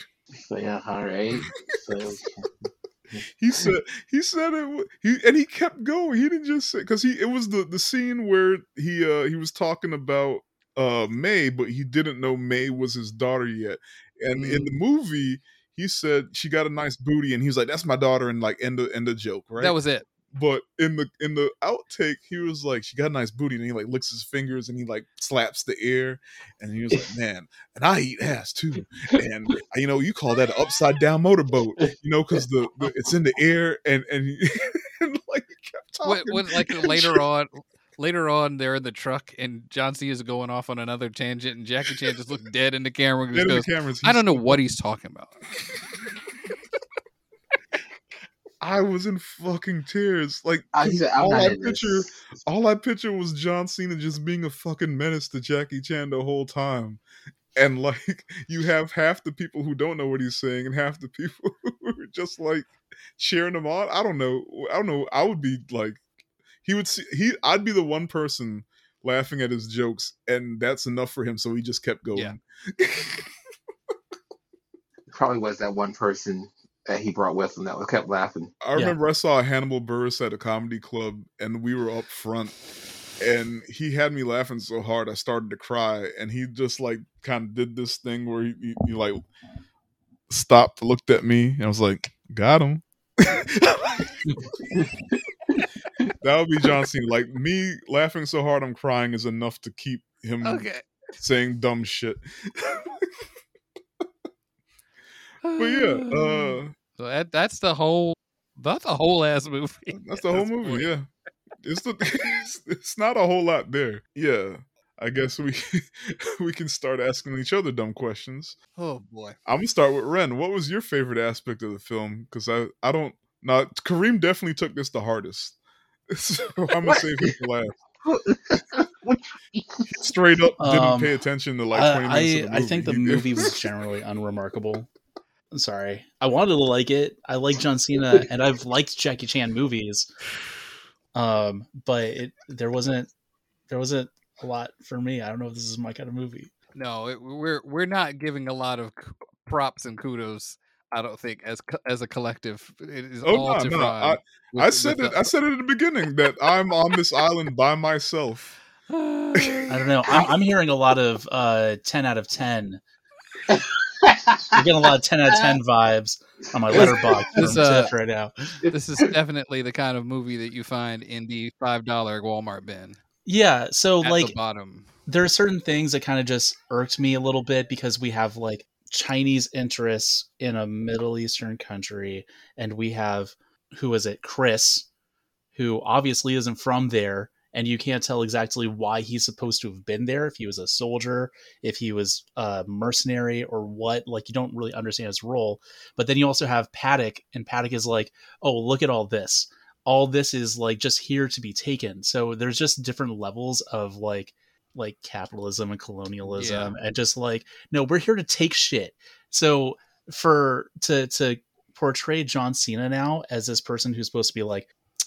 So yeah, all right. So he said he said it he and he kept going. He didn't just say because he it was the the scene where he uh he was talking about uh may but he didn't know may was his daughter yet. And in the movie he said she got a nice booty and he was like that's my daughter and like end the end the joke right? That was it. But in the in the outtake he was like she got a nice booty and he like licks his fingers and he like slaps the air and he was like man and i eat ass too and uh, you know you call that an upside down motorboat you know because the, the it's in the air and and, and like he kept talking when, like later on, later on, they're in the truck, and John C is going off on another tangent, and Jackie Chan just looks dead in the camera and in the "I don't know what he's talking about." I was in fucking tears. Like I said, all I in this. picture, all I picture was John Cena just being a fucking menace to Jackie Chan the whole time. And like you have half the people who don't know what he's saying and half the people who are just like cheering him on. I don't know. I don't know. I would be like he would see he I'd be the one person laughing at his jokes and that's enough for him so he just kept going. Yeah. probably was that one person that he brought with him that was kept laughing. I Yeah. remember I saw Hannibal Buress at a comedy club, and we were up front, and he had me laughing so hard I started to cry, and he just like kind of did this thing where he, he, he, like stopped, looked at me, and I was like, "Got him." that would be John Cena. Like me laughing so hard I'm crying is enough to keep him Okay. saying dumb shit. but yeah, uh, So that that's the whole that's the whole ass movie. That's the whole this movie. point. Yeah, it's the it's, it's not a whole lot there. Yeah, I guess we we can start asking each other dumb questions. Oh boy. I'm gonna start with Ren. What was your favorite aspect of the film? Because I I don't. Now Karreem definitely took this the hardest. So I'm gonna save him for last. Straight up didn't Um, pay attention to like 20 I, minutes I, of the I think the He- movie was generally unremarkable. I'm sorry. I wanted to like it. I like John Cena, and I've liked Jackie Chan movies. Um, but it there wasn't there wasn't a lot for me. I don't know if this is my kind of movie. No, it, we're we're not giving a lot of props and kudos. I don't think as as a collective, it is Oh, all no, to no, I- with- I said it. the- I said it at the beginning that I'm on this island by myself. I don't know. I'm, I'm hearing a lot of uh, 10 out of 10. I'm getting a lot of 10 out of 10 vibes on my Letterboxd This, uh, right now. this is definitely the kind of movie that you find in the five dollar Walmart bin Yeah, so at like the bottom. there are certain things that kind of just irked me a little bit because we have like Chinese interests in a Middle Eastern country, and we have who is it, Chris, who obviously isn't from there, and you can't tell exactly why he's supposed to have been there. If he was a soldier, if he was a mercenary, or what. Like you don't really understand his role. But then you also have Paddock, and Paddock is like, oh, look at all this. All this is like just here to be taken. So there's just different levels of like like capitalism and colonialism and just like no we're here to take shit so for to to portray john cena now as this person who's supposed to be like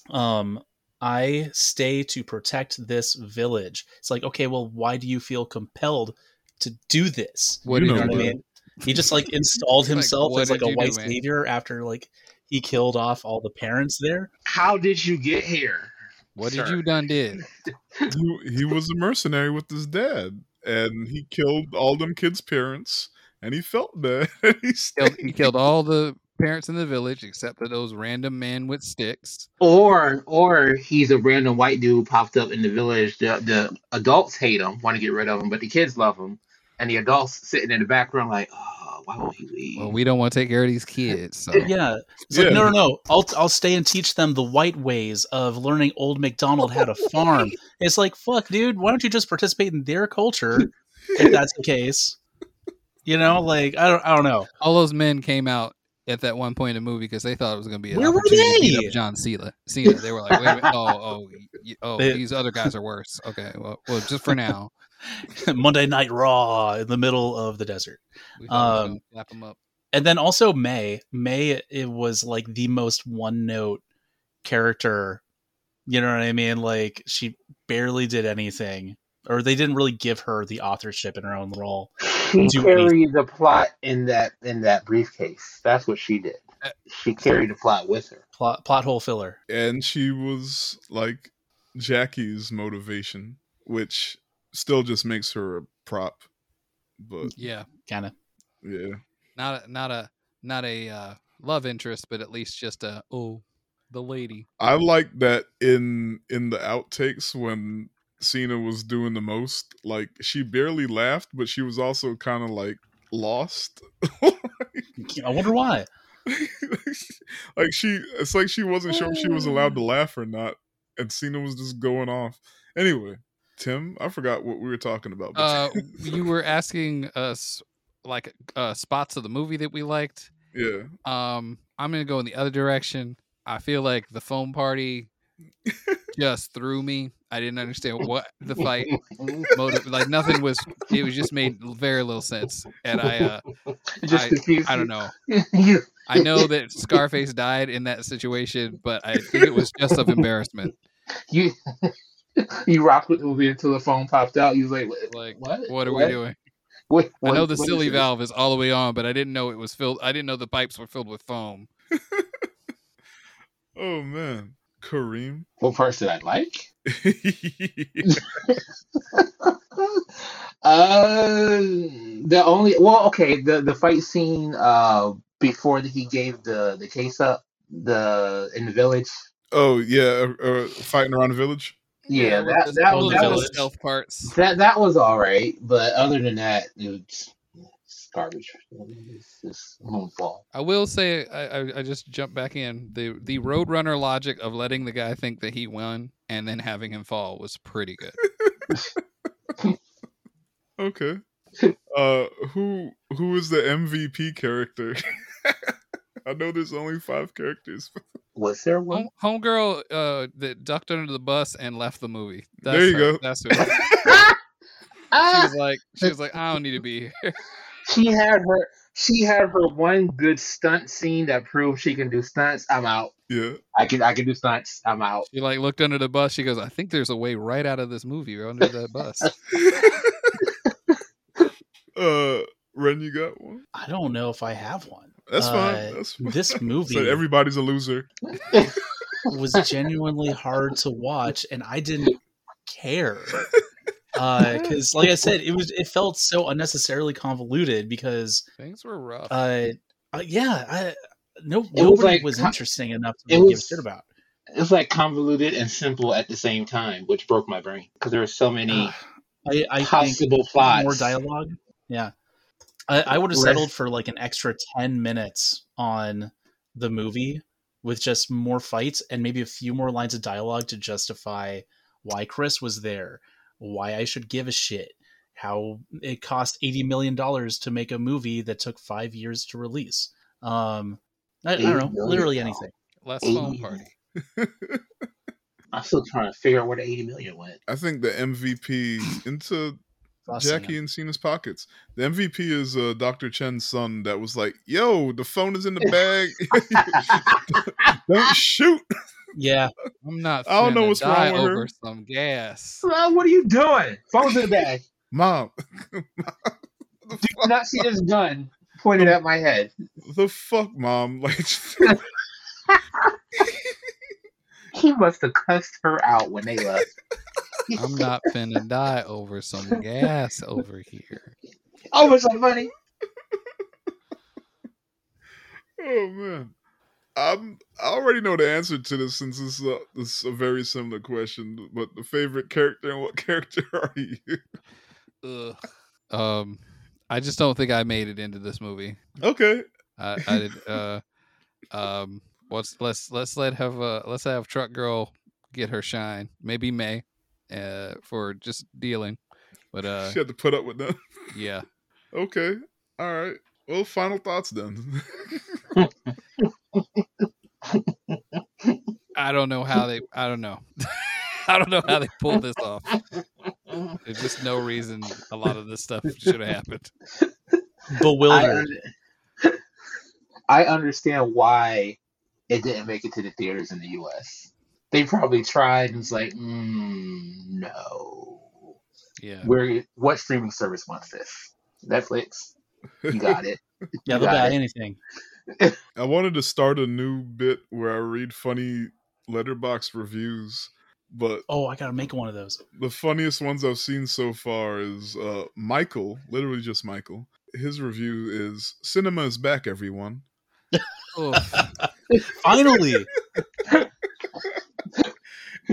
um i stay to protect this village it's like okay well why do you feel compelled to do this What You know you what I mean? he just like installed Like, himself what as like a you do, white man? savior after like he killed off all the parents there How did you get here? What did you done did? he, he was a mercenary with his dad, and he killed all them kids' parents, and he felt bad. he, Killed, he killed all the parents in the village except for those random men with sticks. Or or he's a random white dude popped up in the village. The the adults hate him, want to get rid of him, but the kids love him. And the adults sitting in the background like, oh, why won't he leave? Well, we don't want to take care of these kids. So Yeah. It's like, Yeah. no, no, no. I'll, I'll stay and teach them the white ways of learning old McDonald how to farm. it's like, fuck, dude, why don't you just participate in their culture if that's the case? You know, like, I don't, I don't know. all those men came out at that one point in the movie because they thought it was going to be an Where were opportunity to beat they? up John Cena. Cena. They were like, wait a minute. Oh, oh, oh, They- these other guys are worse. Okay, well, well, just for now. Monday Night Raw in the middle of the desert. We thought Um, was gonna slap 'em up. And then also May. May, it was like the most one note character. You know what I mean? Like, she barely did anything. Or they didn't really give her the authorship in her own role. She do carried the plot in that in that briefcase. That's what she did. Uh, She carried the plot with her. Plot, plot hole filler. and she was like Jackie's motivation, which still just makes her a prop. But Yeah, Kind of. yeah, not a, not a not a uh, love interest, but at least just a oh, the lady. I like that in in the outtakes when Cena was doing the most. Like she barely laughed, but she was also kind of like lost. I wonder why. like she, it's like she wasn't sure if she was allowed to laugh or not, and Cena was just going off. Anyway, Tim, I forgot what we were talking about. Uh, you were asking us like uh, spots of the movie that we liked. yeah, Um, I'm gonna go in the other direction. I feel like the foam party just threw me. I didn't understand what the fight motive like nothing was it was just made very little sense. And I uh Just I- I don't know. I know that Scarface died in that situation, but I think it was just of embarrassment. You you rocked with the movie until the phone popped out. You was like, what? Like What, what are we doing? What, I know the what is silly this? valve is all the way on, but I didn't know it was filled I didn't know the pipes were filled with foam. oh man, Karreem. What parts did I like? Uh, the only well, okay, the the fight scene uh before he gave the the case up the in the village. oh yeah, uh, uh, fighting around the village. Yeah, with that the- that was that was stealth parts. that that was all right, but other than that, it was it's garbage. It's just moonfall. I will say I, I, I just jumped back in the the Roadrunner logic of letting the guy think that he won and then having him fall was pretty good. Okay. Uh, who who is the MVP character? I know there's only five characters. Was there one? Home, homegirl uh, that ducked under the bus and left the movie. That's There you her- go. That's who. She Ah! was like, she was like, I don't need to be here. She had her she had her one good stunt scene that proved she can do stunts. I'm out. Yeah. I can I can do stunts. I'm out. She like looked under the bus. She goes, I think there's a way right out of this movie or under that bus. uh, Ren, you got one? I don't know if I have one. That's Uh, fine. That's fine. This movie So everybody's a loser. was genuinely hard to watch, and I didn't care. because like I said, it was it felt so unnecessarily convoluted because Things were rough. uh, uh yeah, I no It was nobody like was co- interesting enough to it really give a was- shit about. It was like convoluted and simple at the same time, which broke my brain because there were so many I, I think possible plots. more dialogue. Yeah, I, I would have settled for like an extra ten minutes on the movie with just more fights and maybe a few more lines of dialogue to justify why Chris was there, why I should give a shit, how it cost eighty million dollars to make a movie that took five years to release. Um, I, I don't know, literally anything. Less eighty foam million. party. I'm still trying to figure out where the 80 million went. I think the MVP into Jackie it. and Cena's pockets. The MVP is uh, Dr. Chen's son that was like, "Yo, the phone is in the bag. Don't shoot." Yeah, I'm not. I don't know finna what's wrong die with her. over some gas. Well, what are you doing? Phone's in the bag. Mom, Do you not see this gun pointed at my head? the fuck, mom? Like, He must have cussed her out when they left. I'm not finna die over some gas over here. Over some money. oh man, I'm. I already know the answer to this since this is a, this is a very similar question. But the favorite character and what character are you? Ugh. Um, I just don't think I made it into this movie. Okay, I, I did. Uh, um, let's let's let's let have uh let's have truck girl get her shine. Maybe May, uh, for just dealing. But uh, she had to put up with them. yeah. Okay, all right. Well, final thoughts then. I don't know how they. I don't know. I don't know how they pulled this off. There's just no reason a lot of this stuff should have happened. Bewildered. un- I understand why it didn't make it to the theaters in the U.S. They probably tried and was like, mm, no. Yeah. Where? What streaming service wants this? Netflix. You got it. Yeah, You they'll buy anything. I wanted to start a new bit where I read funny Letterboxd reviews, but Oh, I gotta make one of those. the funniest ones I've seen so far is uh, Michael, literally just Michael. His review is "Cinema is back, everyone." Oof. Finally,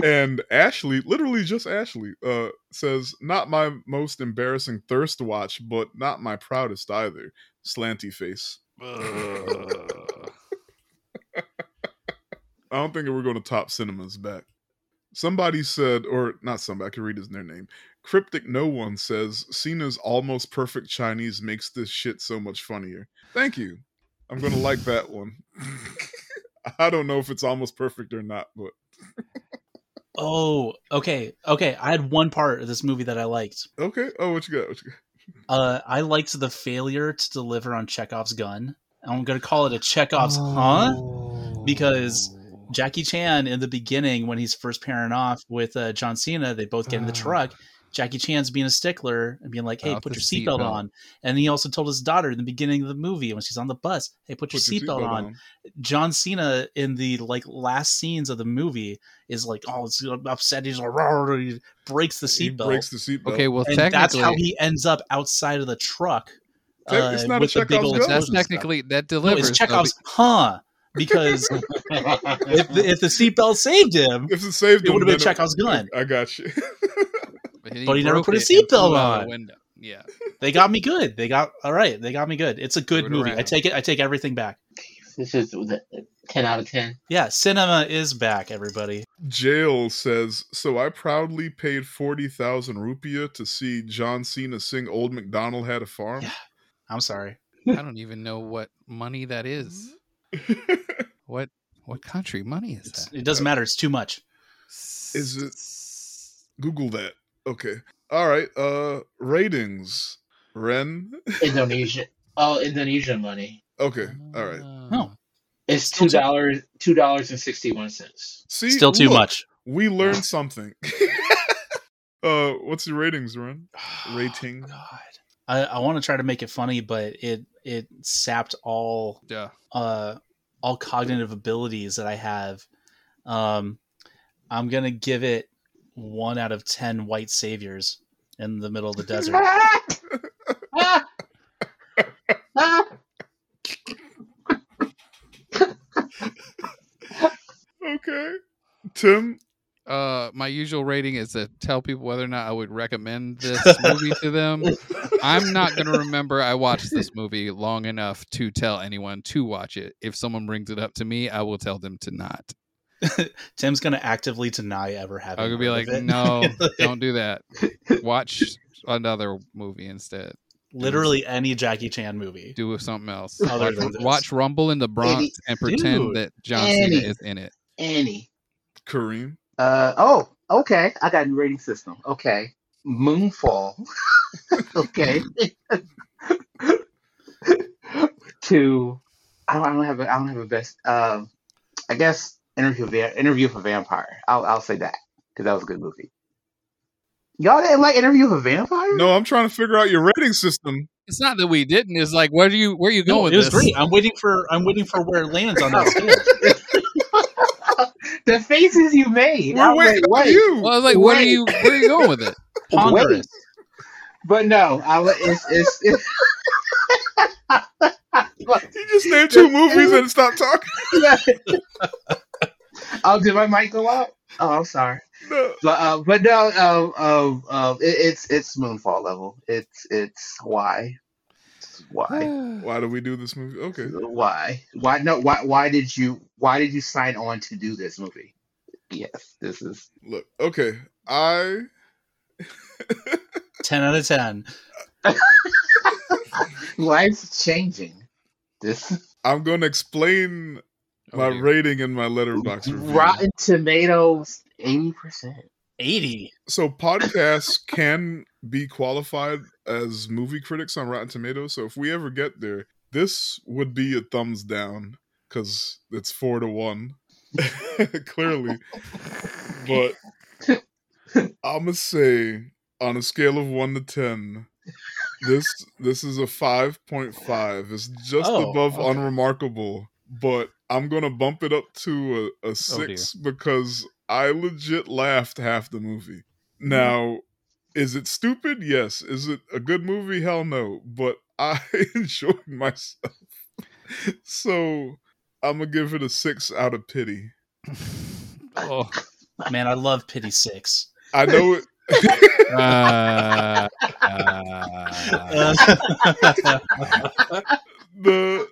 and Ashley, literally just Ashley, uh, says, "Not my most embarrassing thirst watch, but not my proudest either." Slanty face. Ugh. I don't think we're going to top cinemas back. Somebody said, or not somebody, I can read his their name. Cryptic No One says, Cena's almost perfect Chinese makes this shit so much funnier. Thank you. I'm going to like that one. I don't know if it's almost perfect or not, but Oh, okay, okay. I had one part of this movie that I liked. okay. Oh, what you got? What you got? Uh, I liked the failure to deliver on Chekhov's gun. I'm gonna call it a Chekhov's huh because Jackie Chan in the beginning when he's first pairing off with uh, John Cena, they both get in the Ah. truck. Jackie Chan's being a stickler and being like, "Hey, About put your seatbelt seatbelt. on." And he also told his daughter in the beginning of the movie when she's on the bus, "Hey, put your Put your seatbelt seatbelt on." John Cena in the like last scenes of the movie is like, "Oh, it's upset." He's like, "Rawr," he breaks the seatbelt. breaks the seatbelt. Okay, well, and that's how he ends up outside of the truck. Te- it's uh, not a with the big Chekhov's old gun. that's explosion stuff. technically that No, delivers. it's though, Chekhov's huh? Because if the, if the seatbelt saved him, if it saved it him, would have been then Chekhov's gun. I got you. but he never put a seatbelt on. the window. Yeah. They got me good. They got all right. They got me good. It's a good Threw it movie. I take it. I take everything back. this is the 10 out of 10. Yeah, cinema is back. Everybody. Jail says, so I proudly paid 40,000 rupiah to see John Cena sing Old MacDonald Had a Farm. Yeah. I'm sorry. I don't even know what money that is. What what country money is It's, that? it doesn't matter. It's too much. Is it- Google that. Okay. All right. Uh ratings. Ren. Indonesia. Oh, Indonesia money. Okay. All right. Oh. It's two dollars. Two dollars and sixty-one cents. See, Still too look, much. We learned something. uh what's your ratings, Ren? Rating. God. I, I want to try to make it funny, but it it sapped all Yeah. uh all cognitive abilities that I have. Um I'm gonna give it one out of ten white saviors. in the middle of the desert. Okay. Tim, Uh, my usual rating is to tell people whether or not I would recommend this movie to them. I'm not going to remember I watched this movie long enough to tell anyone to watch it. If someone brings it up to me, I will tell them to not. Tim's gonna actively deny ever having. I'm going to be like, no, don't do that. Watch another movie instead. Literally any Jackie Chan movie. Do something else. Other Watch, than this. watch Rumble in the Bronx and pretend Dude. that John Cena is in it. Any. Karreem. Uh oh, okay. I got a new rating system. Okay. Moonfall. okay. to I don't, I don't have a I don't have a best um I guess interview Va- interview for vampire. I'll I'll say that because that was a good movie. Y'all didn't like interview for vampire? No, I'm trying to figure out your rating system. It's not that we didn't. It's like, where do you where are you No, going with it was this? great. I'm waiting for I'm waiting for where it lands on that scale. the faces you made. We're waiting like, on you. Well, I was like, where are you where are you going with it? Ponderous. But no, I it's it's. it's You just named two movies and stopped talking. Oh, did my mic go out? Oh, I'm sorry. No. But uh, but no, um, um, um, it, it's it's Moonfall level. It's it's why, why, Why do we do this movie? Okay. why, why? No, why? Why did you? Why did you sign on to do this movie? Yes, this is. Look, okay. I Ten out of ten. Life's changing. This I'm gonna explain Oh, my dear. rating in my Letterboxd review. Rotten Tomatoes, eighty percent. Eighty. So podcasts can be qualified as movie critics on Rotten Tomatoes. So if we ever get there, this would be a thumbs down because it's four to one, clearly. But I'm gonna say on a scale of one to ten, this this is a five point five. It's just Oh, above okay. unremarkable, but I'm gonna bump it up to a, a Oh, six because I legit laughed half the movie. Now, is it stupid? Yes. Is it a good movie? Hell no. But I enjoyed myself. So I'm gonna give it a six out of pity. Oh, Man, I love Pity Six. I know it. uh, uh, the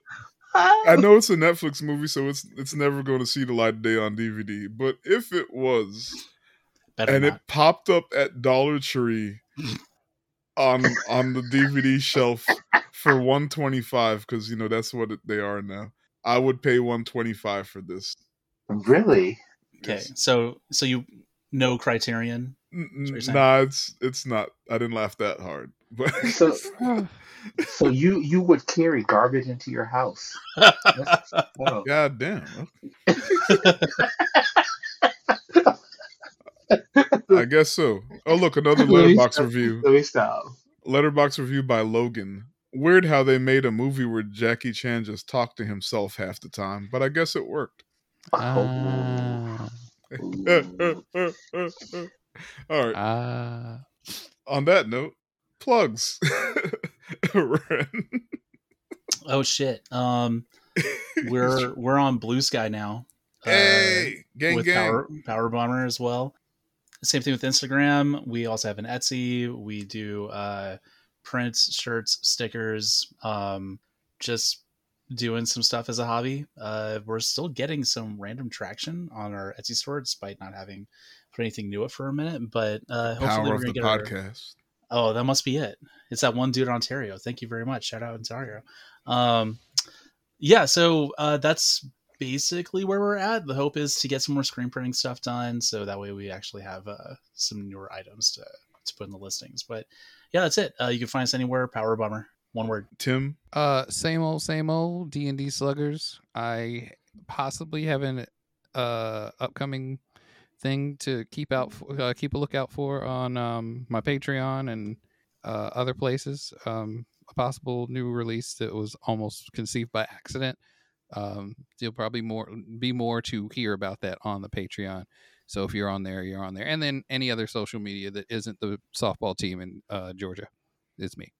I know it's a Netflix movie, so it's it's never going to see the light of day on DVD. But if it was, Better and not. it popped up at Dollar Tree on on the DVD shelf for 125 because you know that's what they are now. I would pay 125 for this. Really? Okay, Yes. so so you no criterion. N- what you're n- saying. Nah, it's it's not. I didn't laugh that hard, but So so you you would carry garbage into your house? That's- god damn. I guess so. Oh look, another Let me Letterboxd stop. review. Let me stop. Letterboxd review by Logan. Weird how they made a movie where Jackie Chan just talked to himself half the time, but I guess it worked. uh, Ooh. All right. uh, On that note, plugs. Oh shit. Um, we're we're on Bluesky now. uh, hey, gang with gang. Power Power Bomber as well. Same thing with Instagram. We also have an Etsy. We do uh, prints, shirts, stickers. Um, just doing some stuff as a hobby. Uh, we're still getting some random traction on our Etsy store, despite not having put anything new up for a minute. But uh, hopefully Power we're of gonna the get our- podcast. Oh, that must be it. It's that one dude in Ontario. Thank you very much. Shout out Ontario. Um, yeah, so uh, that's basically where we're at. The hope is to get some more screen printing stuff done, so that way we actually have uh, some newer items to to put in the listings. But yeah, that's it. Uh, you can find us anywhere. Power Bummer, one word. Tim, uh, same old, same old D and D sluggers. I possibly have an uh upcoming thing to keep out, for, uh, keep a lookout for on um my Patreon and uh, other places. Um, a possible new release that was almost conceived by accident. Um, you'll probably more be more to hear about that on the Patreon. So if you're on there, you're on there. And then any other social media that isn't the softball team in uh, Georgia is me.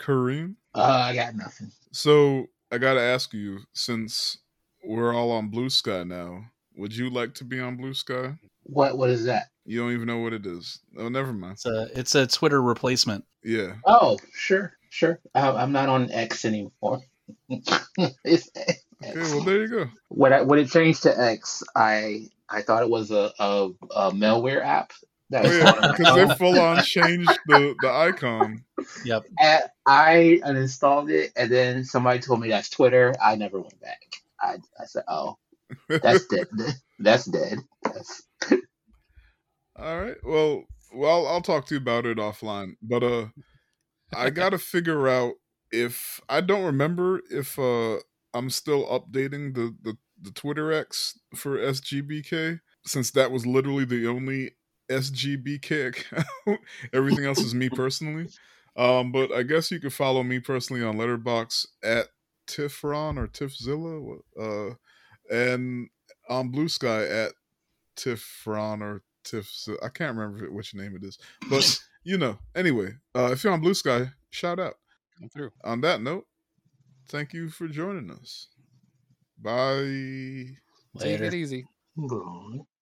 Karreem. Uh, I got nothing. So I gotta ask you, since we're all on Bluesky now, would you like to be on Bluesky? What what is that? You don't even know what it is. Oh, never mind. It's a it's a Twitter replacement. Yeah. Oh, sure, sure. I, I'm not on X anymore. it's X. Okay. Well, there you go. when I, when it changed to X, I I thought it was a a, a malware app. That Oh, yeah, because they phone. full on changed the the icon. Yep. And I uninstalled it, and then somebody told me that's Twitter. I never went back. I I said, oh, that's dead. That's dead. That's, All right. Well, well, I'll talk to you about it offline. But uh, I gotta figure out if I don't remember if uh I'm still updating the the the Twitter X for SGBK since that was literally the only SGBK account. Everything else is me personally. Um, but I guess you could follow me personally on Letterboxd at Tifron or Tifzilla. uh, and on Bluesky at Tiffron or Tiff. I can't remember which name it is, but you know. Anyway, uh, if you're on Bluesky, shout out. Come through. On that note, thank you for joining us. Bye. Take it easy. Boom.